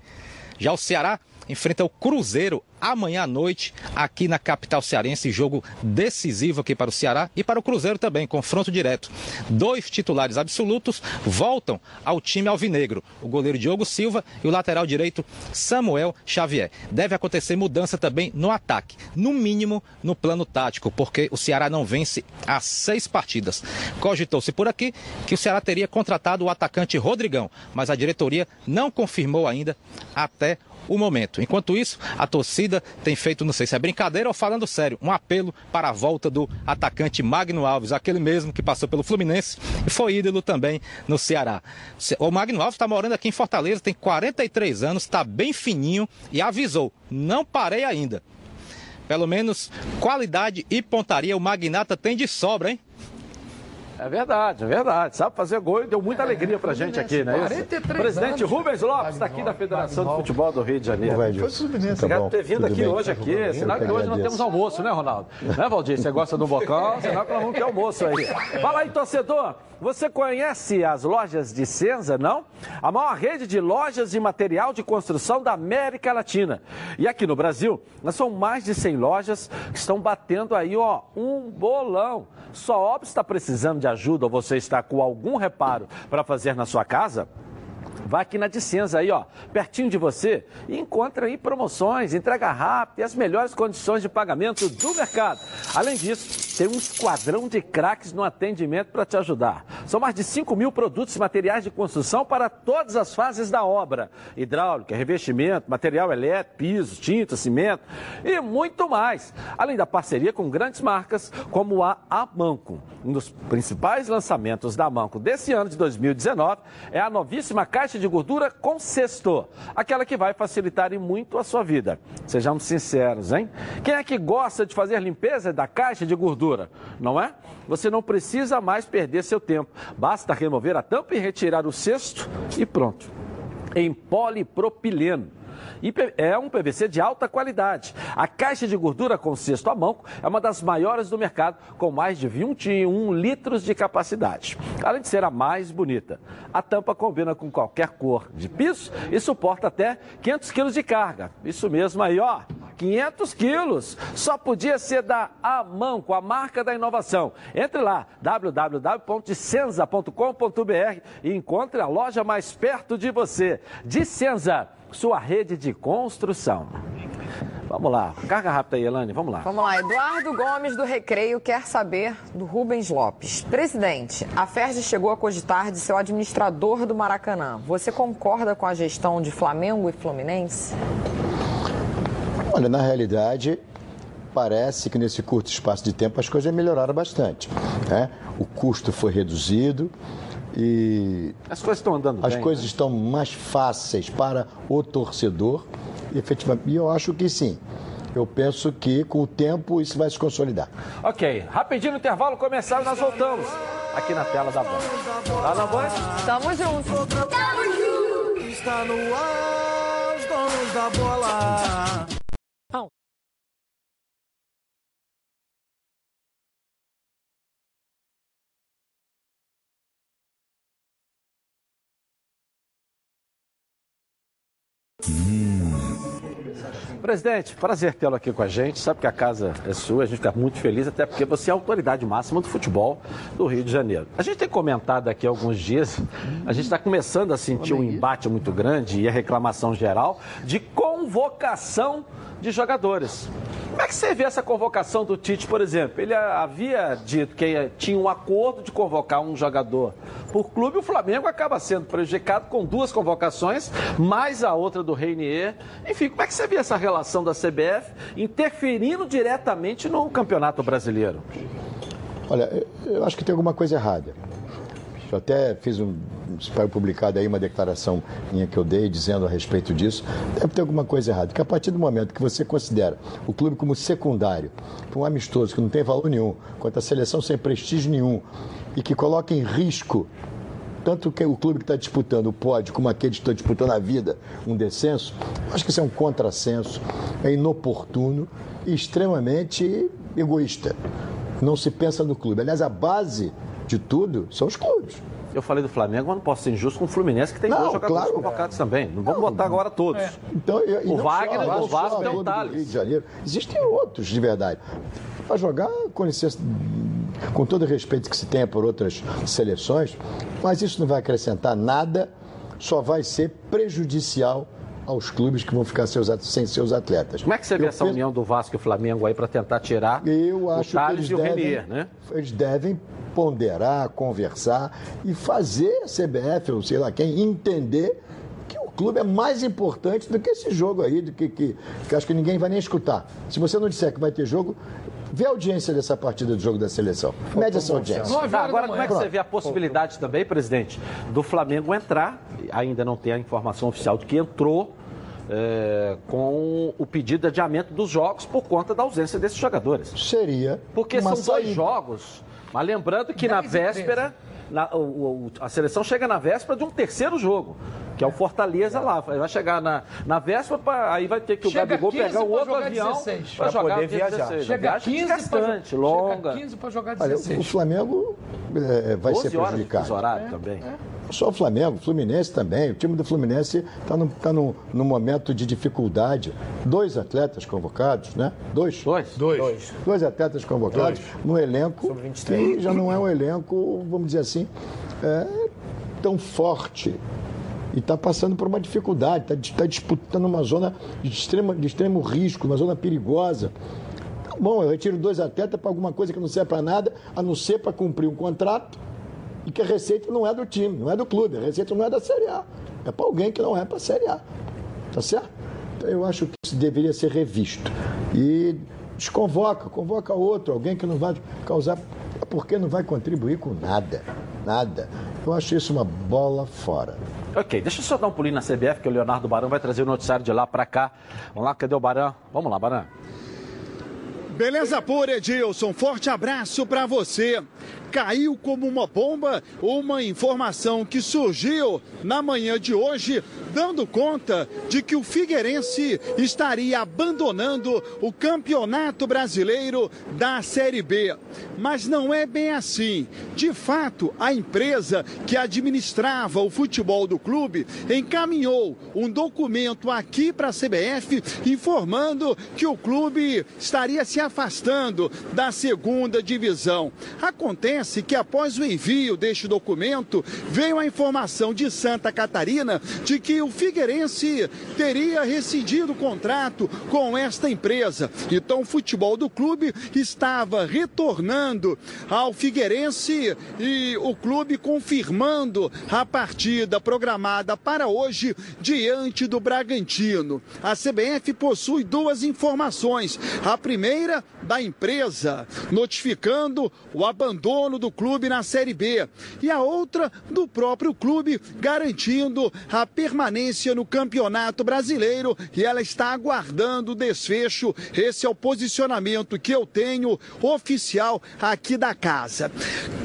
Já o Ceará enfrenta o Cruzeiro amanhã à noite aqui na capital cearense, jogo decisivo aqui para o Ceará e para o Cruzeiro também, confronto direto. Dois titulares absolutos voltam ao time alvinegro, o goleiro Diogo Silva e o lateral direito Samuel Xavier. Deve acontecer mudança também no ataque, no mínimo no plano tático, porque o Ceará não vence há seis partidas. Cogitou-se por aqui que o Ceará teria contratado o atacante Rodrigão, mas a diretoria não confirmou ainda até o momento. Enquanto isso, a torcida tem feito, não sei se é brincadeira ou falando sério, um apelo para a volta do atacante Magno Alves, aquele mesmo que passou pelo Fluminense e foi ídolo também no Ceará. O Magno Alves está morando aqui em Fortaleza, tem 43 anos, está bem fininho e avisou: não parei ainda. Pelo menos qualidade e pontaria o Magnata tem de sobra, hein? É verdade, é verdade. Sabe fazer gol e deu muita alegria pra gente aqui, né? 43 Presidente anos. Rubens Lopes está aqui da Federação de Futebol do Rio de Janeiro. Foi Fluminense. Obrigado por ter vindo aqui bem. hoje aqui. Sinal que hoje não temos almoço, né, Ronaldo? Né, Valdir? Você gosta do bocão? Sinal que nós vamos ter almoço aí. Fala aí, torcedor. Você conhece as lojas de Senza, não? A maior rede de lojas de material de construção da América Latina. E aqui no Brasil, são mais de 100 lojas que estão batendo aí, ó, um bolão. Sua obra está precisando de ajuda ou você está com algum reparo para fazer na sua casa? Vai aqui na Dicenza aí, ó, pertinho de você e encontra aí promoções, entrega rápida e as melhores condições de pagamento do mercado. Além disso, tem um esquadrão de craques no atendimento para te ajudar. São mais de 5 mil produtos e materiais de construção para todas as fases da obra: hidráulica, revestimento, material elétrico, piso, tinta, cimento e muito mais. Além da parceria com grandes marcas como a Amanco. Um dos principais lançamentos da Amanco desse ano de 2019 é a novíssima caixa de gordura com cesto, aquela que vai facilitar em muito a sua vida. Sejamos sinceros, hein? Quem é que gosta de fazer limpeza da caixa de gordura? Não é? Você não precisa mais perder seu tempo. Basta remover a tampa e retirar o cesto e pronto. Em polipropileno e é um PVC de alta qualidade. A caixa de gordura com cesto a mão é uma das maiores do mercado, com mais de 21 litros de capacidade. Além de ser a mais bonita, a tampa combina com qualquer cor de piso e suporta até 500 quilos de carga. Isso mesmo aí, ó. 500 quilos. Só podia ser da Amanco, a marca da inovação. Entre lá, www.dicenza.com.br e encontre a loja mais perto de você. Dicenza, sua rede de construção. Vamos lá, carga rápida aí, Elane, vamos lá. Vamos lá, Eduardo Gomes do Recreio quer saber do Rubens Lopes. Presidente, a FERJ chegou a cogitar de ser o administrador do Maracanã. Você concorda com a gestão de Flamengo e Fluminense? Olha, na realidade, parece que nesse curto espaço de tempo as coisas melhoraram bastante. Né? O custo foi reduzido e. As coisas estão andando As bem, coisas né? estão mais fáceis para o torcedor. E, efetivamente, e eu acho que sim. Eu penso que com o tempo isso vai se consolidar. Ok, rapidinho no intervalo começar, nós voltamos aqui na tela da Band. Tá na Band? Tamo junto. Está no ar, os donos da bola. Presidente, prazer tê-lo aqui com a gente. Sabe que a casa é sua, a gente fica muito feliz, até porque você é a autoridade máxima do futebol do Rio de Janeiro. A gente tem comentado aqui há alguns dias, a gente está começando a sentir um embate muito grande e a reclamação geral de convocação de jogadores. Como é que você vê essa convocação do Tite, por exemplo? Ele havia dito que tinha um acordo de convocar um jogador por clube, o Flamengo acaba sendo prejudicado com duas convocações, mais a outra do Reinier. Enfim, como é que você vê essa relação da CBF interferindo diretamente no Campeonato Brasileiro? Olha, eu acho que tem alguma coisa errada. Eu até fiz um. Espero publicado aí uma declaração minha que eu dei dizendo a respeito disso. Deve ter alguma coisa errada. Que a partir do momento que você considera o clube como secundário, um amistoso que não tem valor nenhum, quanto a seleção sem prestígio nenhum, e que coloca em risco tanto que o clube que está disputando o pódio como aquele que está disputando a vida, um descenso, acho que isso é um contrassenso, é inoportuno e extremamente egoísta. Não se pensa no clube. Aliás, a base de tudo são os clubes. Eu falei do Flamengo, mas não posso ser injusto com o Fluminense, que tem Não, dois jogadores claro. convocados também. Não vamos botar agora todos. Então, e- e o não Wagner, só, o não Vasco tem o Thales. Rio de Janeiro. Existem outros, de verdade. Para jogar, com licença, com todo o respeito que se tenha por outras seleções, mas isso não vai acrescentar nada, só vai ser prejudicial aos clubes que vão ficar seus, sem seus atletas. Como é que você vê Eu essa penso- união do Vasco e o Flamengo aí para tentar tirar Eu o acho que Thales eles e o devem, Renier, né? eles devem ponderar, conversar e fazer a CBF, ou sei lá quem, entender que o clube é mais importante do que esse jogo aí, do que, que, que acho que ninguém vai nem escutar. Se você não disser que vai ter jogo, vê a audiência dessa partida do jogo da seleção. Mede essa audiência. Tá, agora, como é que você vê a possibilidade também, presidente, do Flamengo entrar, ainda não tem a informação oficial de que entrou, é, com o pedido de adiamento dos jogos por conta da ausência desses jogadores? Seria. Porque uma são dois saída. jogos. Mas lembrando que na 10 13. véspera, na- o- o- a seleção chega na véspera de um terceiro jogo. Que é o Fortaleza lá. Vai chegar na, na véspera, pra- aí vai ter que o Chega Gabigol 15 pegar o outro avião 16. para jogar poder viajar. 16. Chega Viagem 15 desgastante, pra, longa. Chega 15 para jogar Olha, 16. o Flamengo eh, vai 12 ser prejudicado. horário também. Só o Flamengo, o Fluminense também. O time do Fluminense está num, tá num, num momento de dificuldade. Dois atletas convocados, né? Dois? Dois? Dois. Dois atletas convocados no elenco que já não é um elenco, vamos dizer assim, é, tão forte e está passando por uma dificuldade, está tá disputando uma zona de, extrema, de extremo risco, uma zona perigosa. Tá bom, eu retiro dois atletas para alguma coisa que não serve para nada, a não ser para cumprir um contrato e que a receita não é do time, não é do clube, a receita não é da Série A. É para alguém que não é para a Série A. Tá certo? Então eu acho que isso deveria ser revisto. E desconvoca, convoca outro, alguém que não vai causar. Porque não vai contribuir com nada. Nada. Eu acho isso uma bola fora. Ok, deixa eu só dar um pulinho na CBF, que o Leonardo Barão vai trazer o noticiário de lá para cá. Vamos lá, cadê o Barão? Vamos lá, Barão. Beleza pura, Edilson. Forte abraço para você caiu como uma bomba uma informação que surgiu na manhã de hoje, dando conta de que o Figueirense estaria abandonando o Campeonato Brasileiro da Série B. Mas não é bem assim. De fato, a empresa que administrava o futebol do clube encaminhou um documento aqui para a CBF informando que o clube estaria se afastando da segunda divisão. Acontece Acontece que após o envio deste documento, veio a informação de Santa Catarina de que o Figueirense teria rescindido o contrato com esta empresa. Então o futebol do clube estava retornando ao Figueirense e o clube confirmando a partida programada para hoje diante do Bragantino. A CBF possui duas informações. A primeira da empresa notificando o abandono do clube na Série B e a outra do próprio clube garantindo a permanência no Campeonato Brasileiro e ela está aguardando o desfecho. Esse é o posicionamento que eu tenho oficial aqui da casa.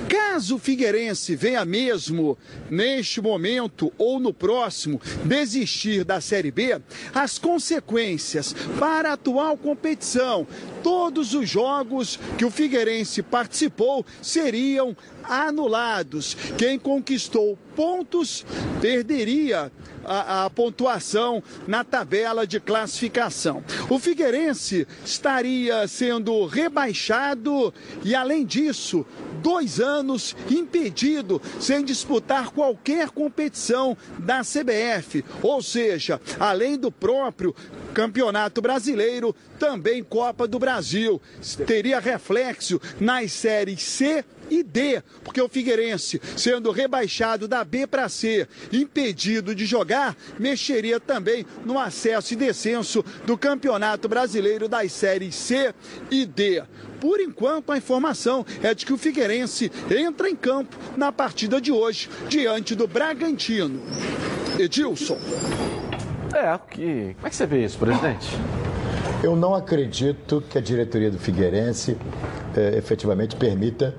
Caso o Figueirense venha mesmo, neste momento ou no próximo, desistir da Série B, as consequências para a atual competição, todos os jogos que o Figueirense participou seriam anulados. Quem conquistou pontos perderia a, a, pontuação na tabela de classificação. O Figueirense estaria sendo rebaixado e, além disso, dois anos impedido sem disputar qualquer competição da CBF. Ou seja, além do próprio Campeonato Brasileiro, também Copa do Brasil. Teria reflexo nas séries C e D, porque o Figueirense, sendo rebaixado da B para C, impedido de jogar, mexeria também no acesso e descenso do Campeonato Brasileiro das séries C e D. Por enquanto, a informação é de que o Figueirense entra em campo na partida de hoje, diante do Bragantino. Edilson. É, que... como é que você vê isso, presidente? Eu não acredito que a diretoria do Figueirense eh, efetivamente permita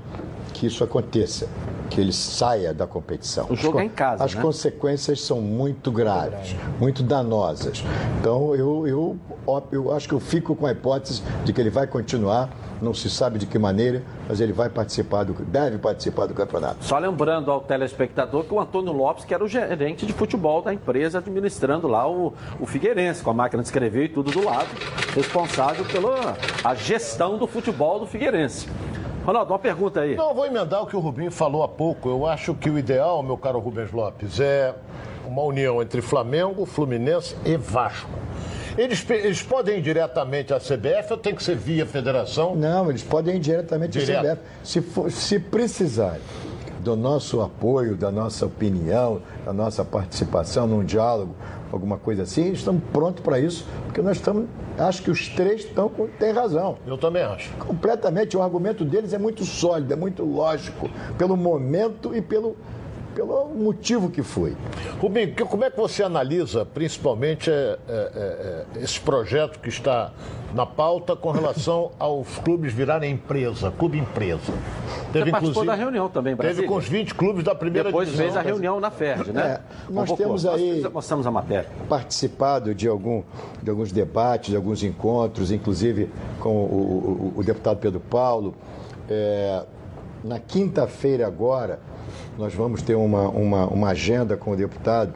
que isso aconteça, que ele saia da competição. O jogo as, é em casa. As né? consequências são muito graves, muito danosas. Então eu, eu, eu acho que eu fico com a hipótese de que ele vai continuar não se sabe de que maneira, mas ele vai participar do, deve participar do campeonato. Só lembrando ao telespectador que o Antônio Lopes, que era o gerente de futebol da empresa, administrando lá o, o Figueirense, com a máquina de escrever e tudo do lado, responsável pela a gestão do futebol do Figueirense. Ronaldo, uma pergunta aí. Não, eu vou emendar o que o Rubinho falou há pouco. Eu acho que o ideal, meu caro Rubens Lopes, é uma união entre Flamengo, Fluminense e Vasco. Eles, eles podem ir diretamente à CBF ou tem que ser via federação? Não, eles podem ir diretamente Direto. à CBF. Se, for, se precisarem do nosso apoio, da nossa opinião, da nossa participação num diálogo, alguma coisa assim, estão prontos para isso, porque nós estamos. Acho que os três estão têm razão. Eu também acho. Completamente. O argumento deles é muito sólido, é muito lógico, pelo momento e pelo, pelo motivo que foi. Rubinho, como é que você analisa, principalmente, é, é, é, esse projeto que está na pauta com relação aos clubes virarem empresa, clube empresa? Teve, você participou da reunião também, Brasília. Teve com os 20 clubes da primeira Depois divisão. fez a reunião na FERJ, né? É, nós Convocou. temos aí nós mostramos a matéria. participado de, algum, de alguns debates, de alguns encontros, inclusive com o, o, o deputado Pedro Paulo. É, na quinta-feira agora, nós vamos ter uma, uma, uma agenda com o deputado,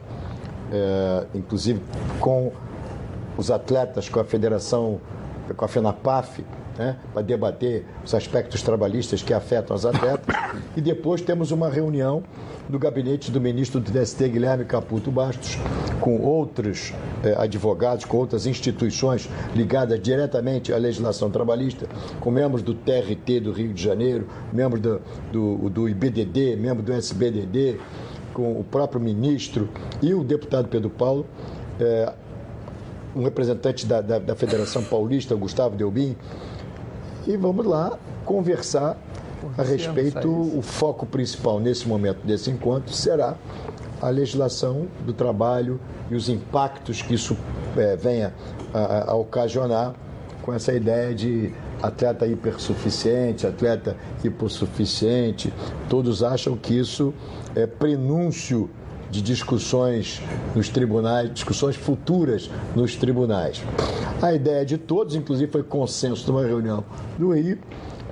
é, inclusive com os atletas, com a federação, com a FENAPAF, né, para debater os aspectos trabalhistas que afetam os atletas. E depois temos uma reunião do gabinete do ministro do TST, Guilherme Caputo Bastos, com outros eh, advogados, com outras instituições ligadas diretamente à legislação trabalhista, com membros do TRT do Rio de Janeiro, membros do, do, do IBDD, membros do SBDD, com o próprio ministro e o deputado Pedro Paulo. Eh, um representante da, da, da Federação Paulista, Gustavo Delbin, e vamos lá conversar a respeito. O foco principal nesse momento desse encontro será a legislação do trabalho e os impactos que isso é, venha a, a, ocasionar com essa ideia de atleta hipersuficiente, atleta hipossuficiente. Todos acham que isso é prenúncio de discussões nos tribunais, discussões futuras nos tribunais. A ideia de todos, inclusive foi consenso numa reunião do Rio,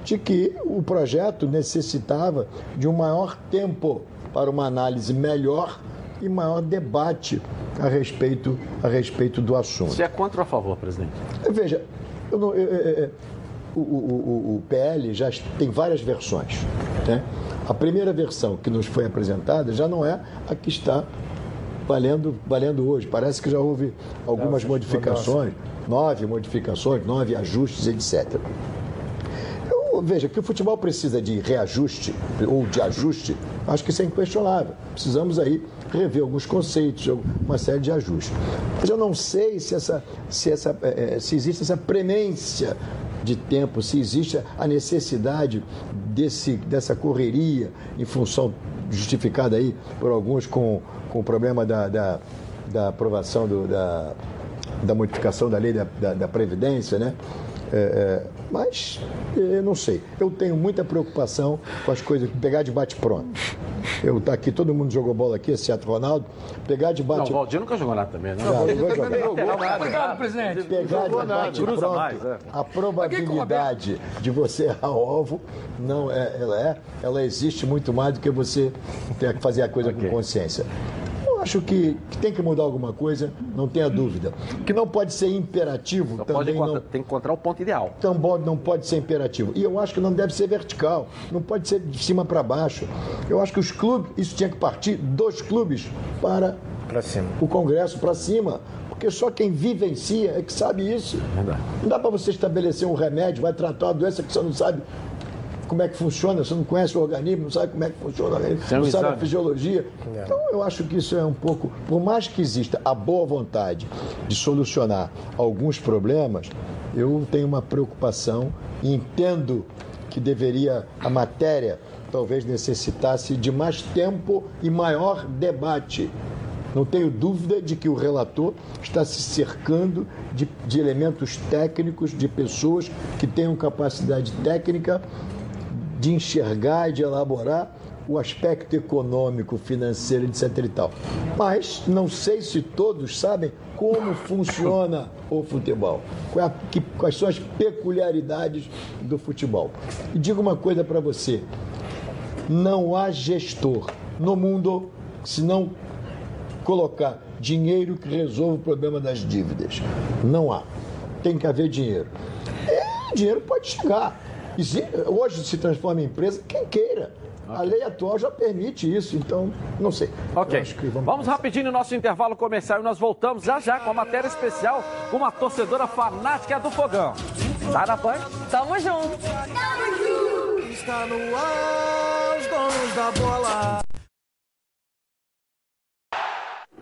de que o projeto necessitava de um maior tempo para uma análise melhor e maior debate a respeito, a respeito do assunto. Você é contra ou a favor, presidente? Veja, eu não, eu, eu, o, o, o, PL já tem várias versões. Né? A primeira versão que nos foi apresentada já não é a que está valendo, valendo hoje. Parece que já houve algumas modificações, nove modificações, nove ajustes, etc veja, que o futebol precisa de reajuste ou de ajuste, acho que isso é inquestionável. Precisamos aí rever alguns conceitos, uma série de ajustes. Mas eu não sei se, essa, se, essa, é, se existe essa premência de tempo, se existe a necessidade desse, dessa correria em função justificada aí por alguns com, com o problema da, da, da aprovação do, da, da modificação da lei da, da, da Previdência, né? É, é, mas eu não sei. Eu tenho muita preocupação com as coisas, pegar de bate-pronto. Eu tá aqui, todo mundo jogou bola aqui, exceto Ronaldo. Pegar de bate. Não, o Valdir nunca jogou nada também, né? Não, não, não também não jogou nada. Obrigado, presidente. Pegar de bate pronto. Mais, é. A probabilidade de você errar o alvo não é, ela é, ela existe muito mais do que você ter que fazer a coisa okay. com consciência acho que, que, tem que mudar alguma coisa, não tenha dúvida. Que não pode ser imperativo não também. Não, tem que encontrar o ponto ideal. Também não pode ser imperativo. E eu acho que não deve ser vertical, não pode ser de cima para baixo. Eu acho que os clubes, isso tinha que partir dos clubes para o Congresso, para cima porque só quem vivencia é que sabe isso. Verdade. Não dá para você estabelecer um remédio, vai tratar uma doença que você não sabe como é que funciona, você não conhece o organismo, não sabe como é que funciona o organismo, não, não sabe a fisiologia. É. Então, eu acho que isso é um pouco. Por mais que exista a boa vontade de solucionar alguns problemas, eu tenho uma preocupação e entendo que deveria, a matéria talvez necessitasse de mais tempo e maior debate. Não tenho dúvida de que o relator está se cercando de, de elementos técnicos, de pessoas que tenham capacidade técnica de enxergar e de elaborar o aspecto econômico, financeiro, etc. E tal. Mas não sei se todos sabem como funciona o futebol, quais são as peculiaridades do futebol. E digo uma coisa para você: não há gestor no mundo se não colocar dinheiro que resolva o problema das dívidas. Não há. Tem que haver dinheiro. E dinheiro pode chegar hoje se transforma em empresa quem queira. Okay. A lei atual já permite isso, então não sei. Ok. Vamos, vamos rapidinho no nosso intervalo comercial e nós voltamos já já com a matéria especial com uma torcedora fanática do fogão. Tá na Pan? Tamo junto. Tamo junto. Está no ar, os donos da bola.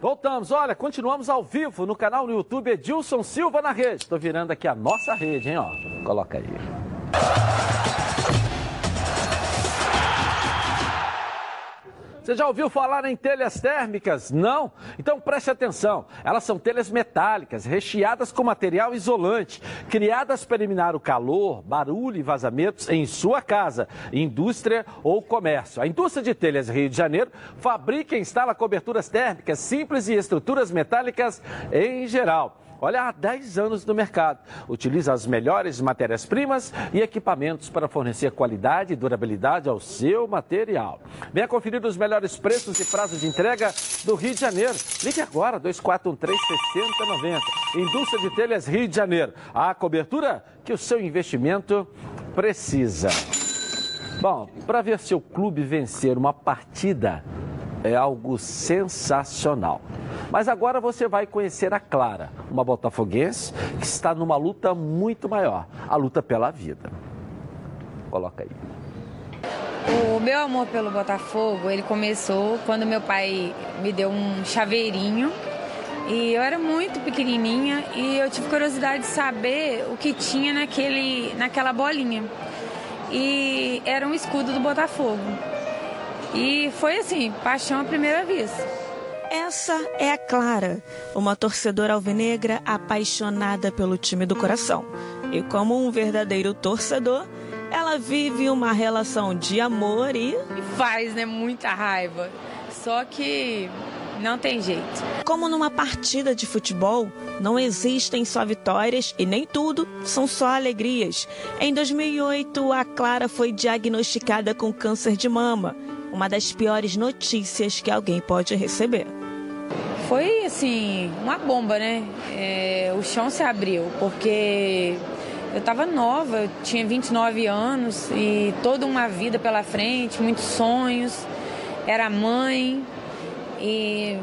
Voltamos, olha, continuamos ao vivo no canal no YouTube Edilson Silva na rede. Estou virando aqui a nossa rede, hein, ó. Coloca aí. Você já ouviu falar em telhas térmicas? Não? Então preste atenção. Elas são telhas metálicas, recheadas com material isolante, criadas para eliminar o calor, barulho e vazamentos em sua casa, indústria ou comércio. A indústria de telhas Rio de Janeiro fabrica e instala coberturas térmicas simples e estruturas metálicas em geral. Olha, há 10 anos no mercado. Utiliza as melhores matérias-primas e equipamentos para fornecer qualidade e durabilidade ao seu material. Venha conferir os melhores preços e prazos de entrega do Rio de Janeiro. Ligue agora, 2413-6090. Indústria de Telhas Rio de Janeiro. A cobertura que o seu investimento precisa. Bom, para ver seu clube vencer uma partida é algo sensacional. Mas agora você vai conhecer a Clara, uma botafoguense que está numa luta muito maior, a luta pela vida. Coloca aí. O meu amor pelo Botafogo, ele começou quando meu pai me deu um chaveirinho e eu era muito pequenininha e eu tive curiosidade de saber o que tinha naquele, naquela bolinha. E era um escudo do Botafogo. E foi assim, paixão à primeira vista. Essa é a Clara, uma torcedora alvinegra apaixonada pelo time do coração. E como um verdadeiro torcedor, ela vive uma relação de amor e. E faz, né? Muita raiva. Só que não tem jeito. Como numa partida de futebol, não existem só vitórias e nem tudo são só alegrias. Em 2008, a Clara foi diagnosticada com câncer de mama, uma das piores notícias que alguém pode receber. Foi assim, uma bomba, né? É, o chão se abriu, porque eu estava nova, eu tinha 29 anos e toda uma vida pela frente, muitos sonhos. Era mãe, e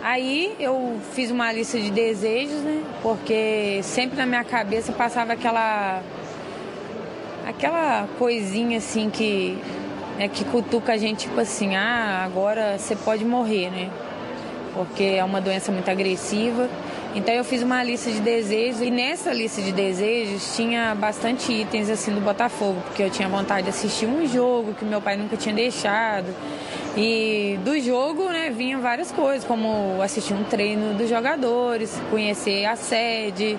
aí eu fiz uma lista de desejos, né? Porque sempre na minha cabeça passava aquela aquela coisinha assim que é que cutuca a gente tipo assim, ah, agora você pode morrer, né? Porque é uma doença muito agressiva. Então eu fiz uma lista de desejos e nessa lista de desejos tinha bastante itens assim do Botafogo, porque eu tinha vontade de assistir um jogo que meu pai nunca tinha deixado. E do jogo, né, vinha várias coisas, como assistir um treino dos jogadores, conhecer a sede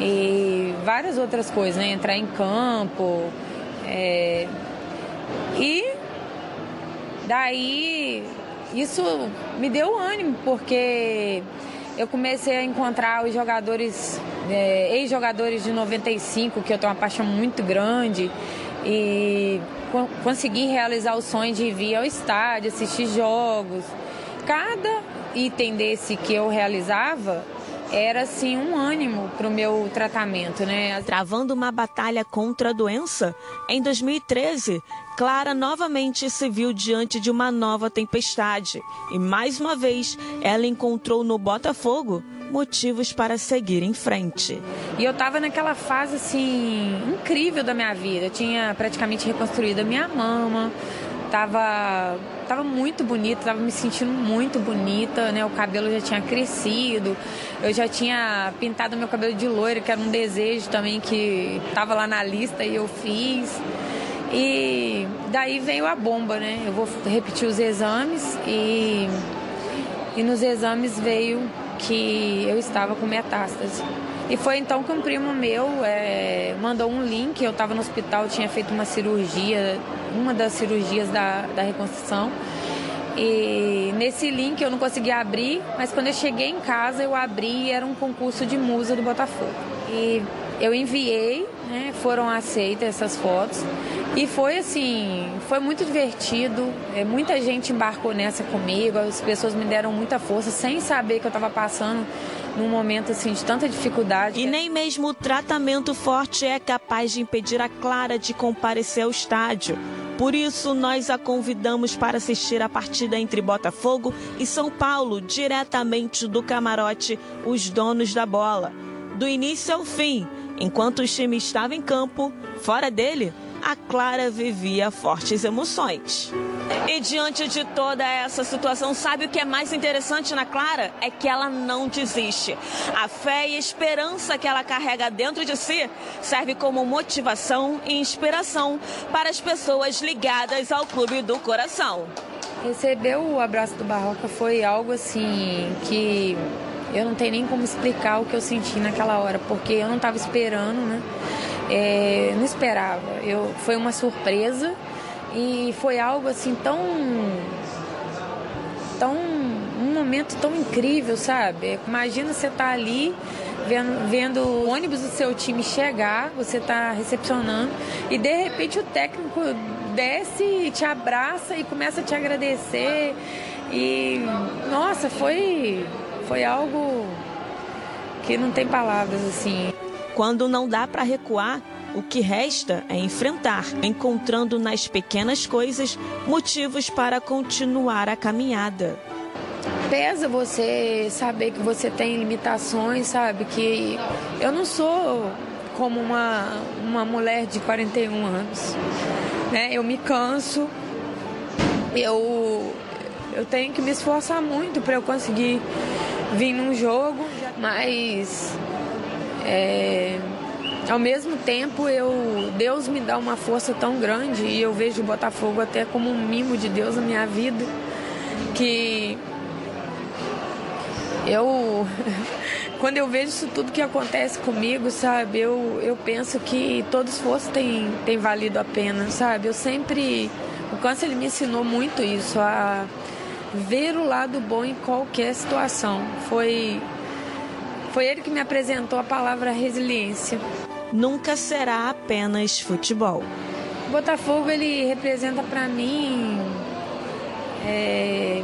e várias outras coisas, né? Entrar em campo. É... E daí isso me deu ânimo, porque eu comecei a encontrar os jogadores, é, ex-jogadores de 95, que eu tenho uma paixão muito grande. E consegui realizar o sonho de vir ao estádio, assistir jogos. Cada item desse que eu realizava era assim um ânimo para o meu tratamento, né? Travando uma batalha contra a doença, em 2013, Clara novamente se viu diante de uma nova tempestade e mais uma vez ela encontrou no Botafogo motivos para seguir em frente. E eu estava naquela fase assim incrível da minha vida. Eu tinha praticamente reconstruído a minha mama, tava tava muito bonita, tava me sentindo muito bonita, né? O cabelo já tinha crescido, eu já tinha pintado meu cabelo de loira, que era um desejo também que tava lá na lista e eu fiz. E daí veio a bomba, né? Eu vou repetir os exames e e nos exames veio que eu estava com metástase. E foi então que um primo meu é, mandou um link. Eu estava no hospital, tinha feito uma cirurgia, uma das cirurgias da, da reconstrução. E nesse link eu não conseguia abrir, mas quando eu cheguei em casa eu abri e era um concurso de musa do Botafogo. E eu enviei, né, foram aceitas essas fotos. E foi assim, foi muito divertido. É, muita gente embarcou nessa comigo, as pessoas me deram muita força sem saber que eu estava passando num momento assim de tanta dificuldade. E nem mesmo o tratamento forte é capaz de impedir a Clara de comparecer ao estádio. Por isso, nós a convidamos para assistir a partida entre Botafogo e São Paulo, diretamente do camarote Os Donos da Bola. Do início ao fim, enquanto o time estava em campo, fora dele, a Clara vivia fortes emoções. E diante de toda essa situação, sabe o que é mais interessante na Clara? É que ela não desiste. A fé e a esperança que ela carrega dentro de si serve como motivação e inspiração para as pessoas ligadas ao Clube do Coração. Receber o abraço do Barroca foi algo assim que eu não tenho nem como explicar o que eu senti naquela hora, porque eu não estava esperando, né? É, não esperava. Eu, foi uma surpresa e foi algo assim tão. tão. um momento tão incrível, sabe? Imagina você tá ali vendo, vendo o ônibus do seu time chegar, você tá recepcionando e de repente o técnico desce, te abraça e começa a te agradecer. E nossa, foi foi algo que não tem palavras assim. Quando não dá para recuar, o que resta é enfrentar, encontrando nas pequenas coisas motivos para continuar a caminhada. Pesa você saber que você tem limitações, sabe? Que eu não sou como uma, uma mulher de 41 anos. Né? Eu me canso, eu, eu tenho que me esforçar muito para eu conseguir vir num jogo, mas é, ao mesmo tempo eu Deus me dá uma força tão grande e eu vejo o Botafogo até como um mimo de Deus na minha vida que eu quando eu vejo isso tudo que acontece comigo, sabe, eu, eu penso que todo esforço tem, tem valido a pena, sabe? Eu sempre. O câncer ele me ensinou muito isso, a ver o lado bom em qualquer situação. Foi, foi ele que me apresentou a palavra resiliência. Nunca será apenas futebol. O Botafogo ele representa para mim é,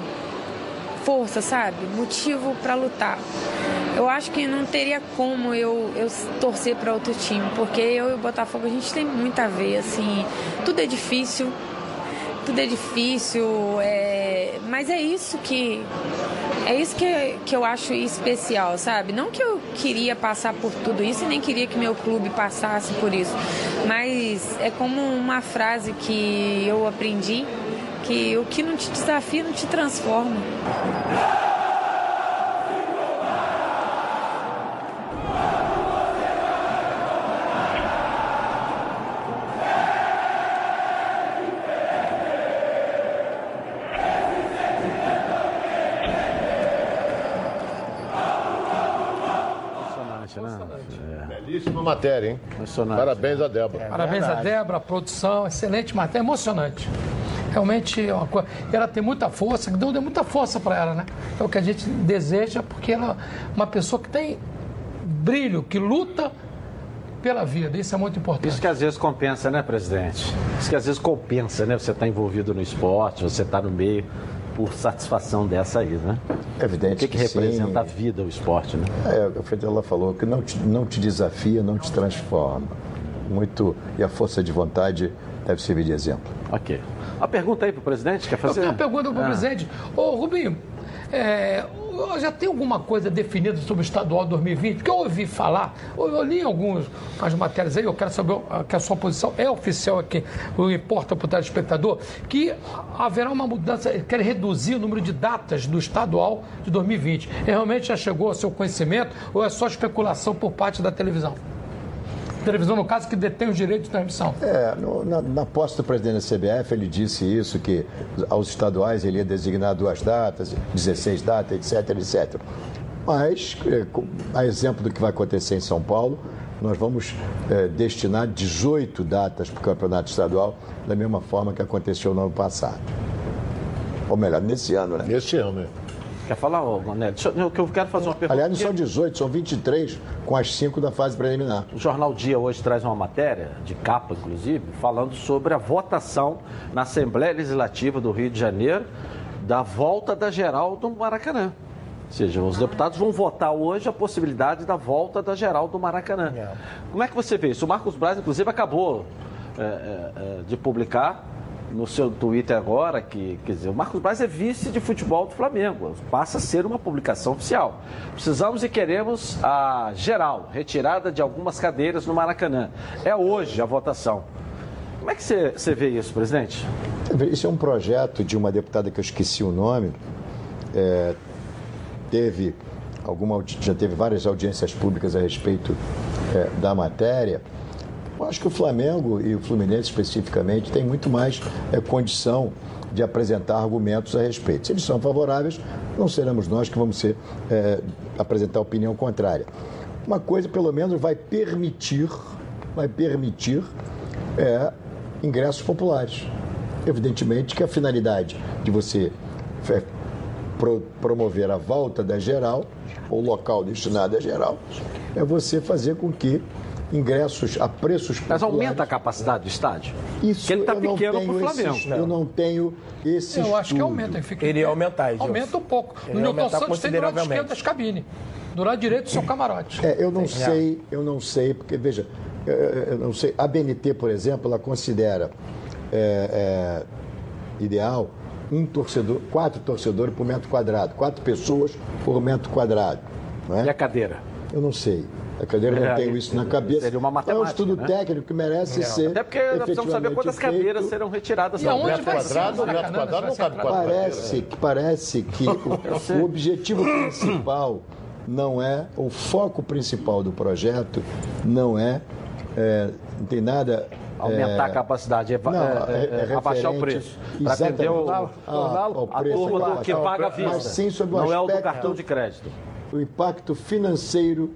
força, sabe? Motivo para lutar. Eu acho que não teria como eu, eu torcer para outro time, porque eu e o Botafogo a gente tem muito a ver, assim, tudo é difícil, tudo é difícil, é... mas é isso que é isso que, que eu acho especial, sabe? Não que eu queria passar por tudo isso e nem queria que meu clube passasse por isso, mas é como uma frase que eu aprendi que o que não te desafia não te transforma. Matéria, hein? Parabéns a Débora. Parabéns a Débora, a produção, excelente matéria, emocionante. Realmente, é uma coisa, ela tem muita força, Deus deu muita força para ela, né? É o que a gente deseja, porque ela é uma pessoa que tem brilho, que luta pela vida. Isso é muito importante. Isso que às vezes compensa, né, presidente? Isso que às vezes compensa, né? Você está envolvido no esporte, você está no meio por satisfação dessa aí, né? Evidente O que, que, que representa sim. a vida, o esporte, né? É, o que ela falou, que não te, não te desafia, não te transforma. Muito. E a força de vontade deve servir de exemplo. Ok. A pergunta aí para o presidente, quer Eu fazer? tenho uma pergunta para o Ah. presidente. Ô, Rubinho, é, já tem alguma coisa definida sobre o estadual 2020? Porque eu ouvi falar, eu li algumas as matérias aí, eu quero saber que a sua posição é oficial aqui, o importa para o telespectador, que haverá uma mudança, quer reduzir o número de datas do estadual de 2020. E realmente já chegou ao seu conhecimento ou é só especulação por parte da televisão? Televisão, no caso, que detém os direitos de transmissão. É, no- na, na posse do presidente da CBF, ele disse isso, que aos estaduais ele ia designar duas datas, 16 datas, etc, etc. Mas, é, a exemplo do que vai acontecer em São Paulo, nós vamos é, destinar 18 datas para o campeonato estadual, da mesma forma que aconteceu no ano passado. Ou melhor, nesse ano, né? Nesse ano, né? Quer falar, ô, Mané? Deixa eu, que eu quero fazer uma pergunta. Aliás, não são 18, são 23, com as 5 da fase preliminar. O Jornal Dia hoje traz uma matéria, de capa inclusive, falando sobre a votação na Assembleia Legislativa do Rio de Janeiro da volta da geral do Maracanã. Ou seja, os deputados vão votar hoje a possibilidade da volta da geral do Maracanã. Como é que você vê isso? O Marcos Braz, inclusive, acabou é, é, é, de publicar no seu Twitter agora que, quer dizer, o Marcos Braz é vice de futebol do Flamengo, passa a ser uma publicação oficial. Precisamos e queremos a geral, retirada de algumas cadeiras no Maracanã. É hoje a votação. Como é que você, você vê isso, presidente? Isso é um projeto de uma deputada que eu esqueci o nome. É, teve alguma já teve várias audiências públicas a respeito é, da matéria. Acho que o Flamengo e o Fluminense especificamente têm muito mais é, condição de apresentar argumentos a respeito. Se eles são favoráveis, não seremos nós que vamos ser, é, apresentar opinião contrária. Uma coisa, pelo menos, vai permitir, vai permitir é, ingressos populares. Evidentemente que a finalidade de você é, pro- promover a volta da geral, ou local destinado à geral, é você fazer com que ingressos a preços Mas aumenta a capacidade do estádio? Isso Porque ele está pequeno para o Flamengo. esses- eu não tenho esse Eu acho que estudo. aumenta. Fica... Ele ia aumentar. Aumenta um pouco. Ele No ia Newton aumentar Santos tem do lado esquerdo das cabines. Do lado direito, seu camarote. É, eu não sei, eu não sei, porque veja, eu, eu- eu não sei. A BNT, por exemplo, ela considera é, é, ideal um torcedor, quatro torcedores por metro quadrado, quatro pessoas por metro quadrado. Não é? E a cadeira? Eu não sei. A cadeira eu É, não tenho isso na cabeça. seria uma é um matemática, estudo né? técnico que merece É. ser. Até porque nós precisamos saber quantas feito. cadeiras serão retiradas E aonde metro ser quadrado. o Maracanã? quadrado não ser cabe quatro Parece que, parece que o, o objetivo principal não é, o foco principal do projeto não é, é, não tem nada. Aumentar é, a capacidade, é, não, é, é, abaixar o preço. Para atender o, exatamente ao a preço, turma do ao que paga Mas vista. sim sobre o não é o do aspecto- cartão de crédito. o impacto financeiro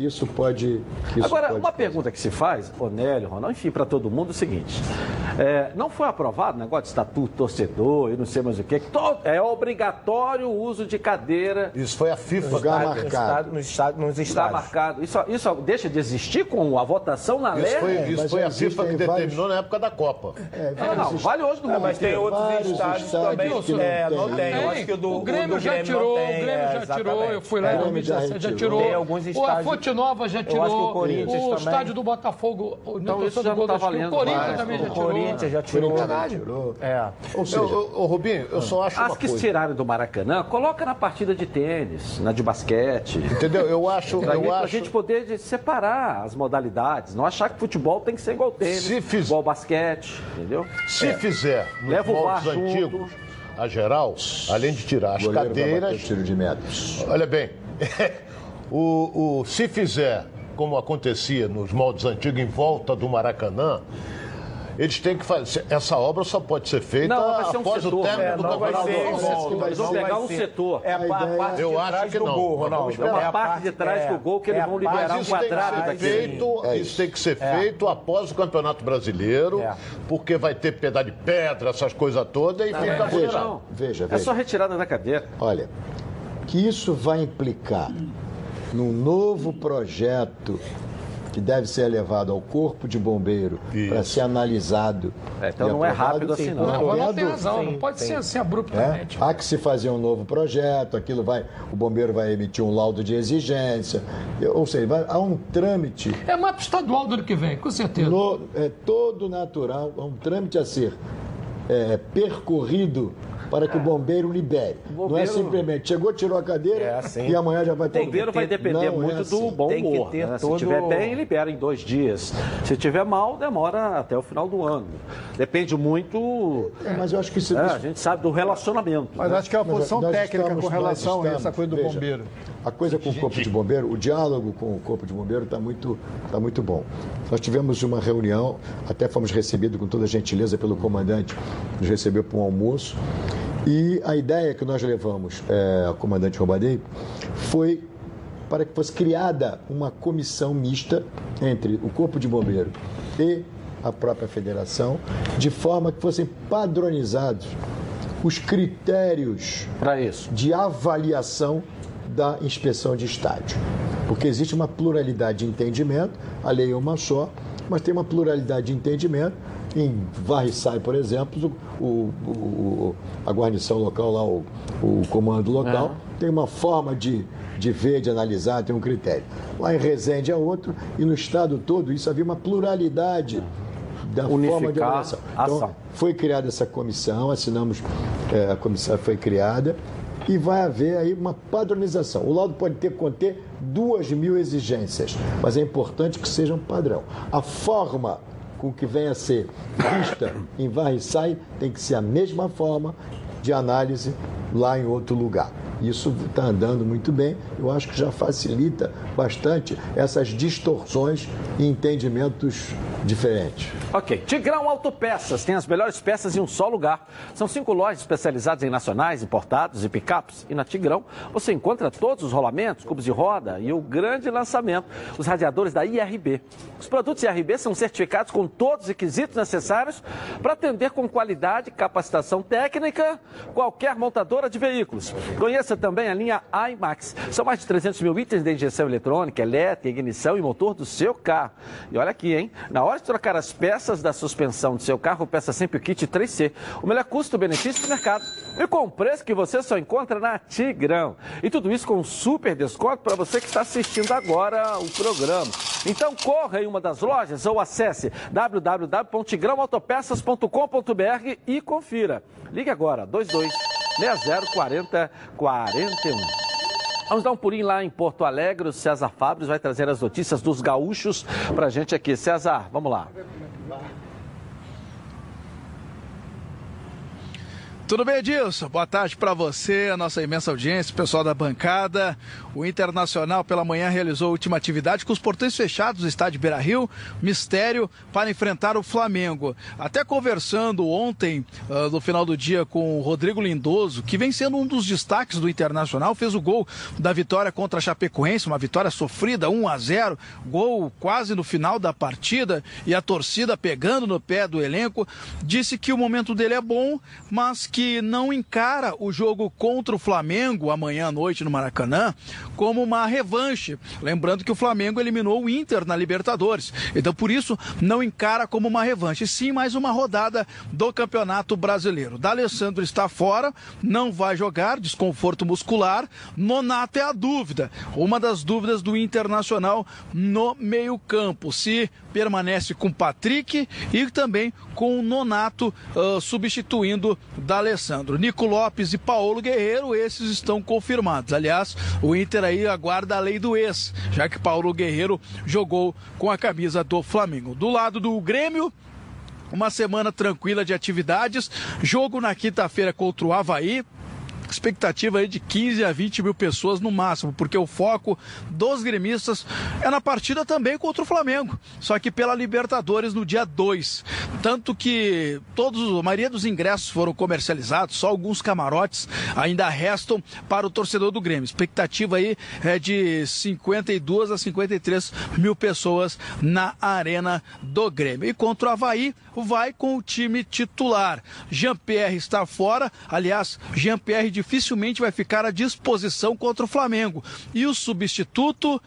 que isso pode. Que isso Agora, pode uma pergunta que se faz, Onélio, Ronaldo, enfim, para todo mundo, é o seguinte: é, não foi aprovado o negócio de estatuto torcedor e não sei mais o quê, que é obrigatório o uso de cadeira. Isso foi a FIFA. Lugar Estádio- marcado. nos estádios. Nos Está estádios. marcado. Isso, isso deixa de existir com a votação na Isso lei? foi, isso mas foi a FIFA que vários- determinou na época da Copa. É, Não, não, vale hoje no É, mundo mas tem outros estádios estádios também que não é, não tem. Eu acho que o do o Grêmio do já Grêmio tirou, não tem, o Grêmio é, já tirou, eu fui lá É, em o Grêmio já 2017, já tirou. Tem alguns O- A estádios- Fonte Nova já Eu tirou. acho que o Corinthians o também. estádio do Botafogo, o Então isso já não tá Esquina, valendo O Corinthians também já O tirou. Corinthians já tirou. Verdade. É. Ou seja, Rubinho, eu só acho As uma que coisa. tirarem do Maracanã, coloca na partida de tênis, na de basquete. Entendeu? Eu acho. Pra, Eu a acho... gente poder de- separar as modalidades. Não achar que futebol tem que ser igual tênis, Se fiz- igual basquete, entendeu? Se fizer nos Leva moldes junto. antigos, a geral, além de tirar as o goleiro cadeiras. tiro de meta. Olha bem, o, o- se fizer como acontecia nos moldes antigos em volta do Maracanã, eles têm que fazer. Essa obra só pode ser feita Não, ser um após setor. o término É, do não vai campeonato. Eles vão pegar um setor. É a, parte Eu de acho trás que do não. gol, Ronaldo. É a a parte de trás do gol que eles é vão liberar um Mas isso tem que quadrado ser daquele. feito, É isso. isso. tem que ser É. feito após o Campeonato Brasileiro, É. porque vai ter pedaço de pedra, essas coisas todas, e fica veja, vulnerável. veja, É veja. só retirada da cadeira. Olha, que isso vai implicar num novo projeto que deve ser levado ao Corpo de Bombeiro para ser analisado. É, então e não é rápido assim, não. Não, agora não tem razão, não pode ser assim abruptamente. É, há que se fazer um novo projeto, aquilo vai, o bombeiro vai emitir um laudo de exigência, ou seja, vai- há um trâmite É mapa estadual do ano que vem, com certeza. no- é todo natural, há um trâmite a ser é, percorrido para que o bombeiro libere. Não é bombeiro- simplesmente chegou, tirou a cadeira É assim. e amanhã já vai O ter bombeiro vai depender Não é muito assim. do bom Tem que humor. ter né? Se todo- tiver bem, libera em dois dias. Se tiver mal, demora até o final do ano. Depende muito. É, mas eu acho que isso, é, a gente sabe do relacionamento. Mas acho que é uma posição nós técnica estamos- com relação nós a essa estamos- coisa do veja, bombeiro. A coisa com o Corpo de Bombeiro, o diálogo com o Corpo de Bombeiro está muito, tá muito bom. Nós tivemos uma reunião, até fomos recebidos com toda a gentileza pelo comandante, nos recebeu para um almoço. E a ideia que nós levamos é, ao comandante Robadei foi para que fosse criada uma comissão mista entre o Corpo de Bombeiro e a própria federação, de forma que fossem padronizados os critérios para isso de avaliação da inspeção de estádio. Porque existe uma pluralidade de entendimento, a lei é uma só, mas tem uma pluralidade de entendimento. Em Varriçai, por exemplo, o, o- a guarnição local, lá, o, o comando local, tem uma forma de, de ver, de analisar, tem um critério. Lá em Resende é outro, e no estado todo isso havia uma pluralidade da forma de Unificar avaliação. Então, ação. foi criada essa comissão, assinamos, é, a comissão foi criada e vai haver aí uma padronização. O laudo pode ter conter duas mil exigências, mas é importante que seja um padrão. A forma com que venha a ser vista em Varriçai tem que ser a mesma forma de análise lá em outro lugar. Isso está andando muito bem, eu acho que já facilita bastante essas distorções e entendimentos diferente. Ok, Tigrão Autopeças tem as melhores peças em um só lugar. São cinco lojas especializadas em nacionais, importados e picapes. E na Tigrão você encontra todos os rolamentos, cubos de roda e o grande lançamento, os radiadores da IRB. Os produtos IRB são certificados com todos os requisitos necessários para atender com qualidade e capacitação técnica qualquer montadora de veículos. Conheça também a linha IMAX. São mais de 300 mil itens de injeção eletrônica, elétrica, ignição e motor do seu carro. E olha aqui, hein? Na hora de trocar as peças da suspensão do seu carro, peça sempre o kit 3C. O melhor custo-benefício do mercado. E com o preço que você só encontra na Tigrão. E tudo isso com um super desconto para você que está assistindo agora o programa. Então corra em uma das lojas ou acesse www.tigrãoautopeças.com.br e confira. Ligue agora, 22 60 40 41. Vamos dar um pulinho lá em Porto Alegre. O César Fabres vai trazer as notícias dos gaúchos para a gente aqui. César, vamos lá. Tudo bem, Edilson? Boa tarde para você, a nossa imensa audiência, o pessoal da bancada. O Internacional pela manhã realizou a última atividade com os portões fechados do estádio Beira Rio, mistério, para enfrentar o Flamengo. Até conversando ontem, uh, no final do dia, com o Rodrigo Lindoso, que vem sendo um dos destaques do Internacional, fez o gol da vitória contra a Chapecoense, uma vitória sofrida, 1 a 0 gol quase no final da partida e a torcida pegando no pé do elenco. Disse que o momento dele é bom, mas que que não encara o jogo contra o Flamengo amanhã à noite no Maracanã como uma revanche. Lembrando que o Flamengo eliminou o Inter na Libertadores. Então, por isso, não encara como uma revanche, sim mais uma rodada do Campeonato Brasileiro. D'Alessandro está fora, não vai jogar, desconforto muscular. Nonato é a dúvida. Uma das dúvidas do Internacional no meio-campo. Se permanece com Patrick e também com o Nonato uh, substituindo D'Alessandro. Nico Lopes e Paulo Guerreiro, esses estão confirmados. Aliás, o Inter aí aguarda a lei do ex, já que Paulo Guerreiro jogou com a camisa do Flamengo. Do lado do Grêmio, uma semana tranquila de atividades. Jogo na quinta-feira contra o Havaí expectativa aí de 15 a 20 mil pessoas no máximo, porque o foco dos gremistas é na partida também contra o Flamengo, só que pela Libertadores no dia 2. Tanto que todos, a maioria dos ingressos foram comercializados, só alguns camarotes ainda restam para o torcedor do Grêmio. Expectativa aí é de 52 a 53 mil pessoas na arena do Grêmio. E contra o Havaí, vai com o time titular. Jean-Pierre está fora, aliás, Jean-Pierre dificilmente vai ficar à disposição contra o Flamengo. E o substituto,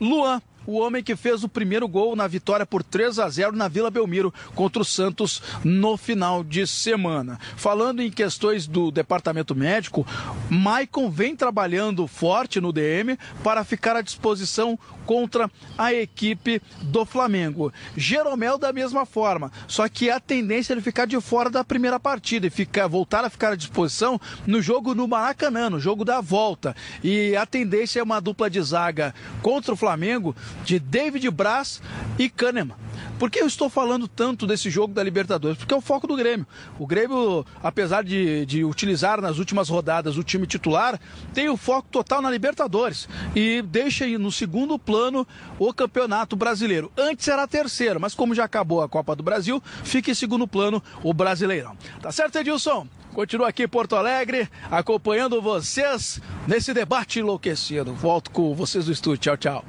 Luan o homem que fez o primeiro gol na vitória por 3 a 0 na Vila Belmiro contra o Santos no final de semana. Falando em questões do departamento médico, Maicon vem trabalhando forte no DM para ficar à disposição contra a equipe do Flamengo. Jeromel da mesma forma, só que a tendência é ele ficar de fora da primeira partida e ficar, voltar a ficar à disposição no jogo no Maracanã, no jogo da volta. E a tendência é uma dupla de zaga contra o Flamengo de David Braz e Kahneman. Por que eu estou falando tanto desse jogo da Libertadores? Porque é o foco do Grêmio. O Grêmio, apesar de, de utilizar nas últimas rodadas o time titular, tem o foco total na Libertadores e deixa no segundo plano o Campeonato Brasileiro. Antes era terceiro, mas como já acabou a Copa do Brasil, fica em segundo plano o Brasileirão. Tá certo, Edilson? Continua aqui em Porto Alegre, acompanhando vocês nesse debate enlouquecido. Volto com vocês do estúdio. Tchau, tchau.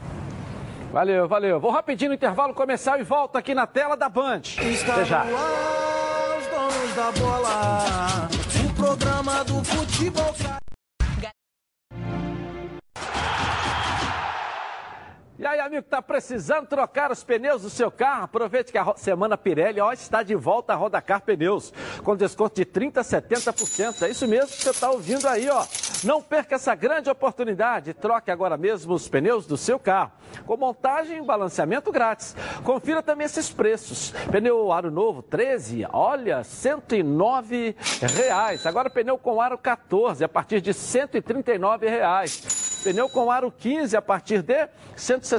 Valeu, valeu. Vou rapidinho no intervalo comercial e volto aqui na tela da Band. Está Até já. ar, os donos da bola. O programa do futebol. E aí, amigo, tá precisando trocar os pneus do seu carro? Aproveite que a semana Pirelli ó, está de volta a Rodacar Pneus, com desconto de 30% a 70%. É isso mesmo que você está ouvindo aí, ó. Não perca essa grande oportunidade. Troque agora mesmo os pneus do seu carro, com montagem e balanceamento grátis. Confira também esses preços. Pneu aro novo, 13, olha, 109 reais. Agora pneu com aro 14, a partir de 139 reais. Pneu com aro 15 a partir de R$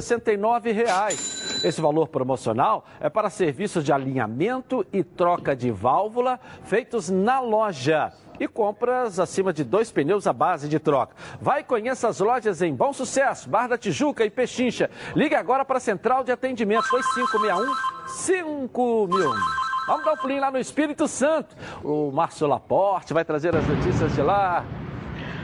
169. Reais. Esse valor promocional é para serviços de alinhamento e troca de válvula feitos na loja e compras acima de dois pneus à base de troca. Vai e conheça as lojas em Bom Sucesso, Bar da Tijuca e Pechincha. Ligue agora para a Central de Atendimento 2561 5000. Vamos dar um pulinho lá no Espírito Santo. O Márcio Laporte vai trazer as notícias de lá.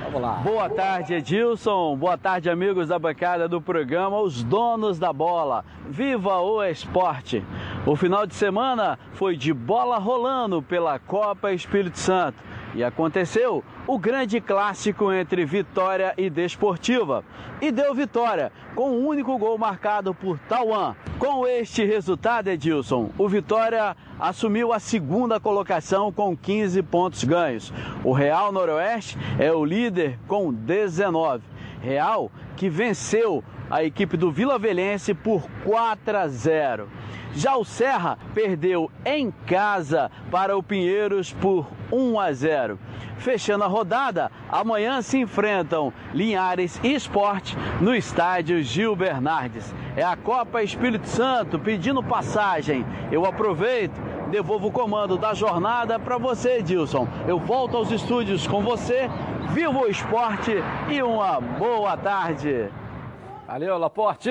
Vamos lá. Boa tarde, Edilson. Boa tarde, amigos da bancada do programa Os Donos da Bola. Viva o esporte! O final de semana foi de bola rolando pela Copa Espírito Santo. E aconteceu o grande clássico entre Vitória e Desportiva. E deu vitória, com um único gol marcado por Tauan. Com este resultado, Edilson, o Vitória assumiu a segunda colocação com 15 pontos ganhos. O Real Noroeste é o líder com 19. Real que venceu a equipe do Vila Velhense por 4 a 0. Já o Serra perdeu em casa para o Pinheiros por 1 a 0. Fechando a rodada, amanhã se enfrentam Linhares e Esporte no estádio Gil Bernardes. É a Copa Espírito Santo pedindo passagem. Eu aproveito, devolvo o comando da jornada para você, Edilson. Eu volto aos estúdios com você. Viva o esporte e uma boa tarde. Valeu, Laporte!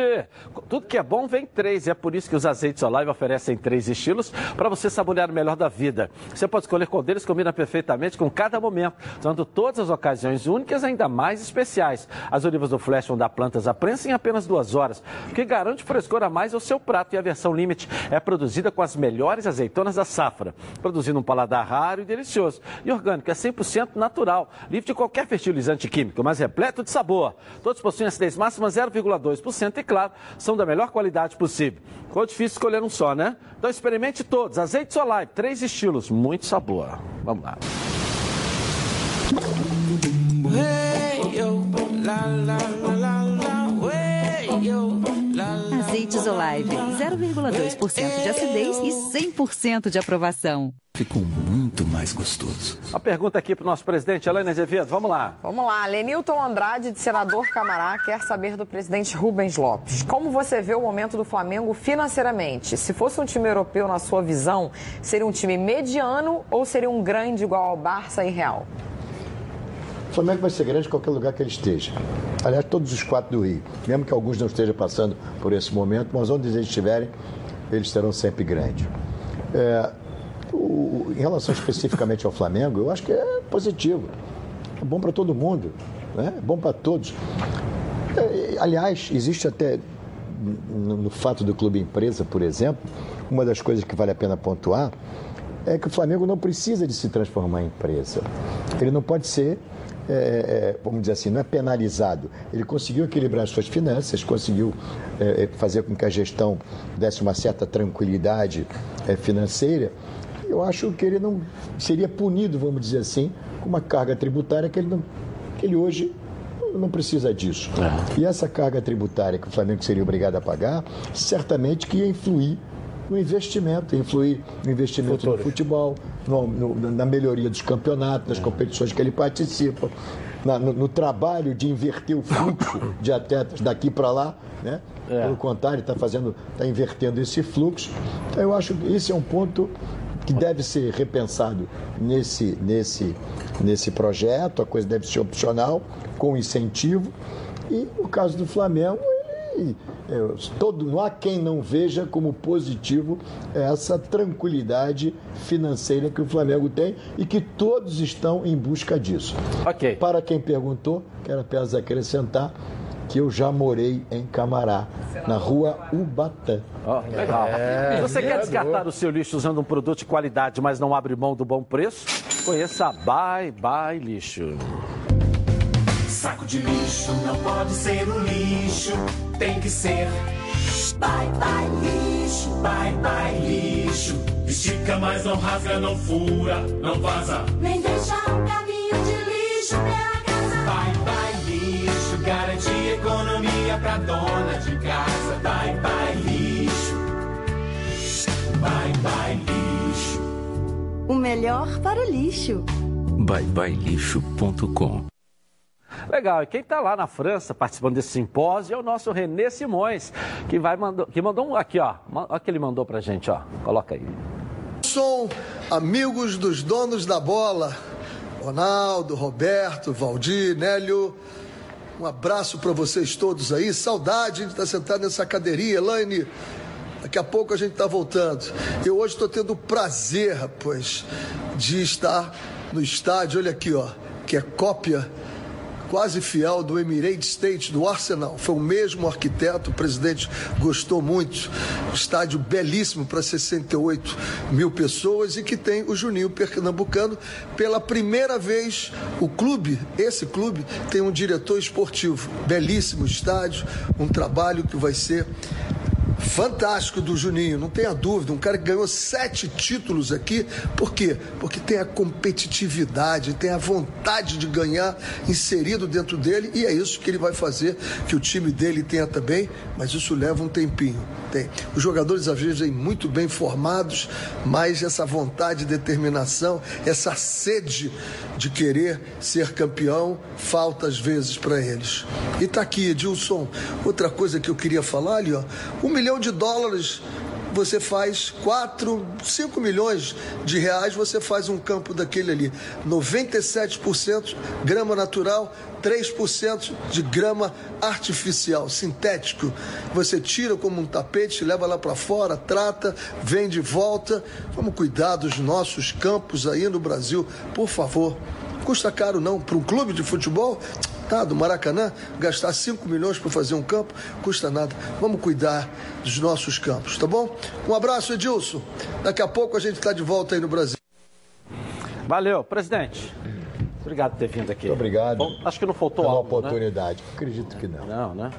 Tudo que é bom vem três, e é por isso que os azeites Olive oferecem três estilos para você saborear o melhor da vida. Você pode escolher qual deles combina perfeitamente com cada momento, dando todas as ocasiões únicas ainda mais especiais. As olivas do Flash vão dar plantas à prensa em apenas duas horas, o que garante frescor a mais ao seu prato. E a versão Limite é produzida com as melhores azeitonas da safra, produzindo um paladar raro e delicioso. E orgânico, é 100% natural, livre de qualquer fertilizante químico, mas repleto de sabor. Todos possuem acidez máxima 0,5%. 0,2% e, claro, são da melhor qualidade possível. Ficou difícil escolher um só, né? Então experimente todos. Azeite Solar, três estilos, muito sabor. Vamos lá. Azeites Olive, 0,2% de acidez e 100% de aprovação. Ficou muito mais gostoso. A pergunta aqui para o nosso presidente, Helena Azevedo, vamos lá. Vamos lá, Lenilton Andrade, de senador Camará, quer saber do presidente Rubens Lopes. Como você vê o momento do Flamengo financeiramente? Se fosse um time europeu, na sua visão, seria um time mediano ou seria um grande igual ao Barça e Real? Flamengo vai ser grande em qualquer lugar que ele esteja. Aliás, todos os quatro do Rio. Mesmo que alguns não estejam passando por esse momento, mas onde eles estiverem, eles serão sempre grandes. É, o, em relação especificamente ao Flamengo, eu acho que é positivo. É bom para todo mundo. Né? É bom para todos. É, aliás, existe até no, no fato do clube empresa, por exemplo, uma das coisas que vale a pena pontuar é que o Flamengo não precisa de se transformar em empresa. Ele não pode ser é, é, vamos dizer assim, não é penalizado. Ele conseguiu equilibrar as suas finanças, conseguiu é, é fazer com que a gestão desse uma certa tranquilidade é, financeira. Eu acho que ele não seria punido, vamos dizer assim, com uma carga tributária que ele, não, que ele hoje não precisa disso. E essa carga tributária que o Flamengo seria obrigado a pagar, certamente que ia influir no investimento, influir no investimento Futuros. no futebol, no, no, na melhoria dos campeonatos, das competições que ele participa, na, no, no, trabalho de inverter o fluxo de atletas daqui para lá, né? É. Pelo contrário, está fazendo, está invertendo esse fluxo. Então eu acho que esse é um ponto que deve ser repensado nesse, nesse, nesse projeto, a coisa deve ser opcional, com incentivo. E no caso do Flamengo, é, todo, não há quem não veja como positivo essa tranquilidade financeira que o Flamengo tem e que todos estão em busca disso. Ok. Para quem perguntou, quero apenas acrescentar que eu já morei em Camará, na rua Ubatã. Oh, legal. É, Você quer descartar o seu lixo usando um produto de qualidade, mas não abre mão do bom preço? Conheça a Bye Bye Lixo. Saco de lixo não pode ser um lixo, tem que ser. Bye bye lixo, bye bye lixo. Estica, mas não rasga, não fura, não vaza. Nem deixa um caminho de lixo pela casa. Bye bye lixo, garante economia pra dona de casa. Bye bye lixo, bye bye lixo. O melhor para o lixo. byebyelixo.com Legal, e quem está lá na França participando desse simpósio é o nosso Renê Simões, que, vai mandou, que mandou um aqui, ó. Olha que ele mandou pra gente, ó. Coloca aí. Som, amigos dos donos da bola, Ronaldo, Roberto, Valdir, Nélio. Um abraço para vocês todos aí. Saudade de estar sentado nessa cadeirinha, Elaine. Daqui a pouco a gente está voltando. Eu hoje estou tendo o prazer, rapaz, de estar no estádio. Olha aqui, ó, que é cópia quase fiel do Emirates State, do Arsenal. Foi o mesmo arquiteto, o presidente gostou muito. Estádio belíssimo para 68 mil pessoas e que tem o Juninho Pernambucano. Pela primeira vez, o clube, esse clube, tem um diretor esportivo. Belíssimo estádio, um trabalho que vai ser fantástico do Juninho, não tenha dúvida. Um cara que ganhou sete títulos aqui, por quê? Porque tem a competitividade, tem a vontade de ganhar inserido dentro dele e é isso que ele vai fazer que o time dele tenha também, mas isso leva um tempinho. Tem. Os jogadores às vezes vêm muito bem formados, mas essa vontade, determinação, essa sede de querer ser campeão falta às vezes para eles. E tá aqui, Edilson, outra coisa que eu queria falar ali, ó, um milhão de dólares você faz 4, 5 milhões de reais, você faz um campo daquele ali. 97% grama natural, 3% de grama artificial, sintético. Você tira como um tapete, leva lá para fora, trata, vem de volta. Vamos cuidar dos nossos campos aí no Brasil, por favor. Custa caro não, para um clube de futebol, tá, do Maracanã, gastar 5 milhões para fazer um campo, custa nada. Vamos cuidar dos nossos campos, tá bom? Um abraço, Edilson. Daqui a pouco a gente está de volta aí no Brasil. Valeu, presidente. Obrigado por ter vindo aqui. Muito obrigado. Bom, acho que não faltou Pela algo, né? oportunidade. Acredito que não. Não, né?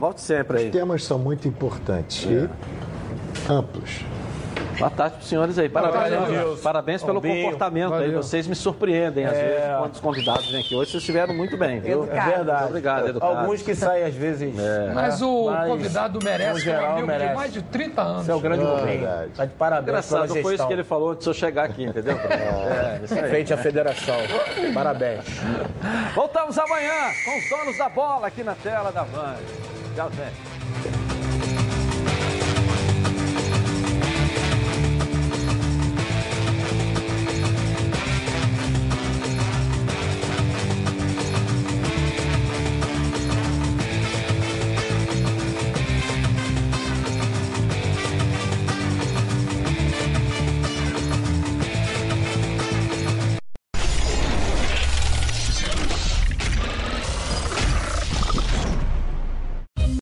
Volte sempre aí. Os temas são muito importantes É. e amplos. Boa tarde para os senhores aí. Parabéns, Deus. parabéns pelo Valeu. comportamento aí. Valeu. Vocês me surpreendem, às É. vezes, quando os convidados vêm aqui. Hoje vocês estiveram muito bem, viu? É verdade. Obrigado, educado. Alguns que saem às vezes. É. Mas o Mas, convidado merece, é um geral, amigo merece. de mais de 30 anos. Esse é o grande Ah, Rubinho. verdade. Tá de parabéns Engraçado, gestão. foi isso que ele falou antes de eu chegar aqui, entendeu? É, isso aí. Frente à federação. Parabéns. Voltamos amanhã com os donos da bola aqui na tela da Band. Tchau, gente.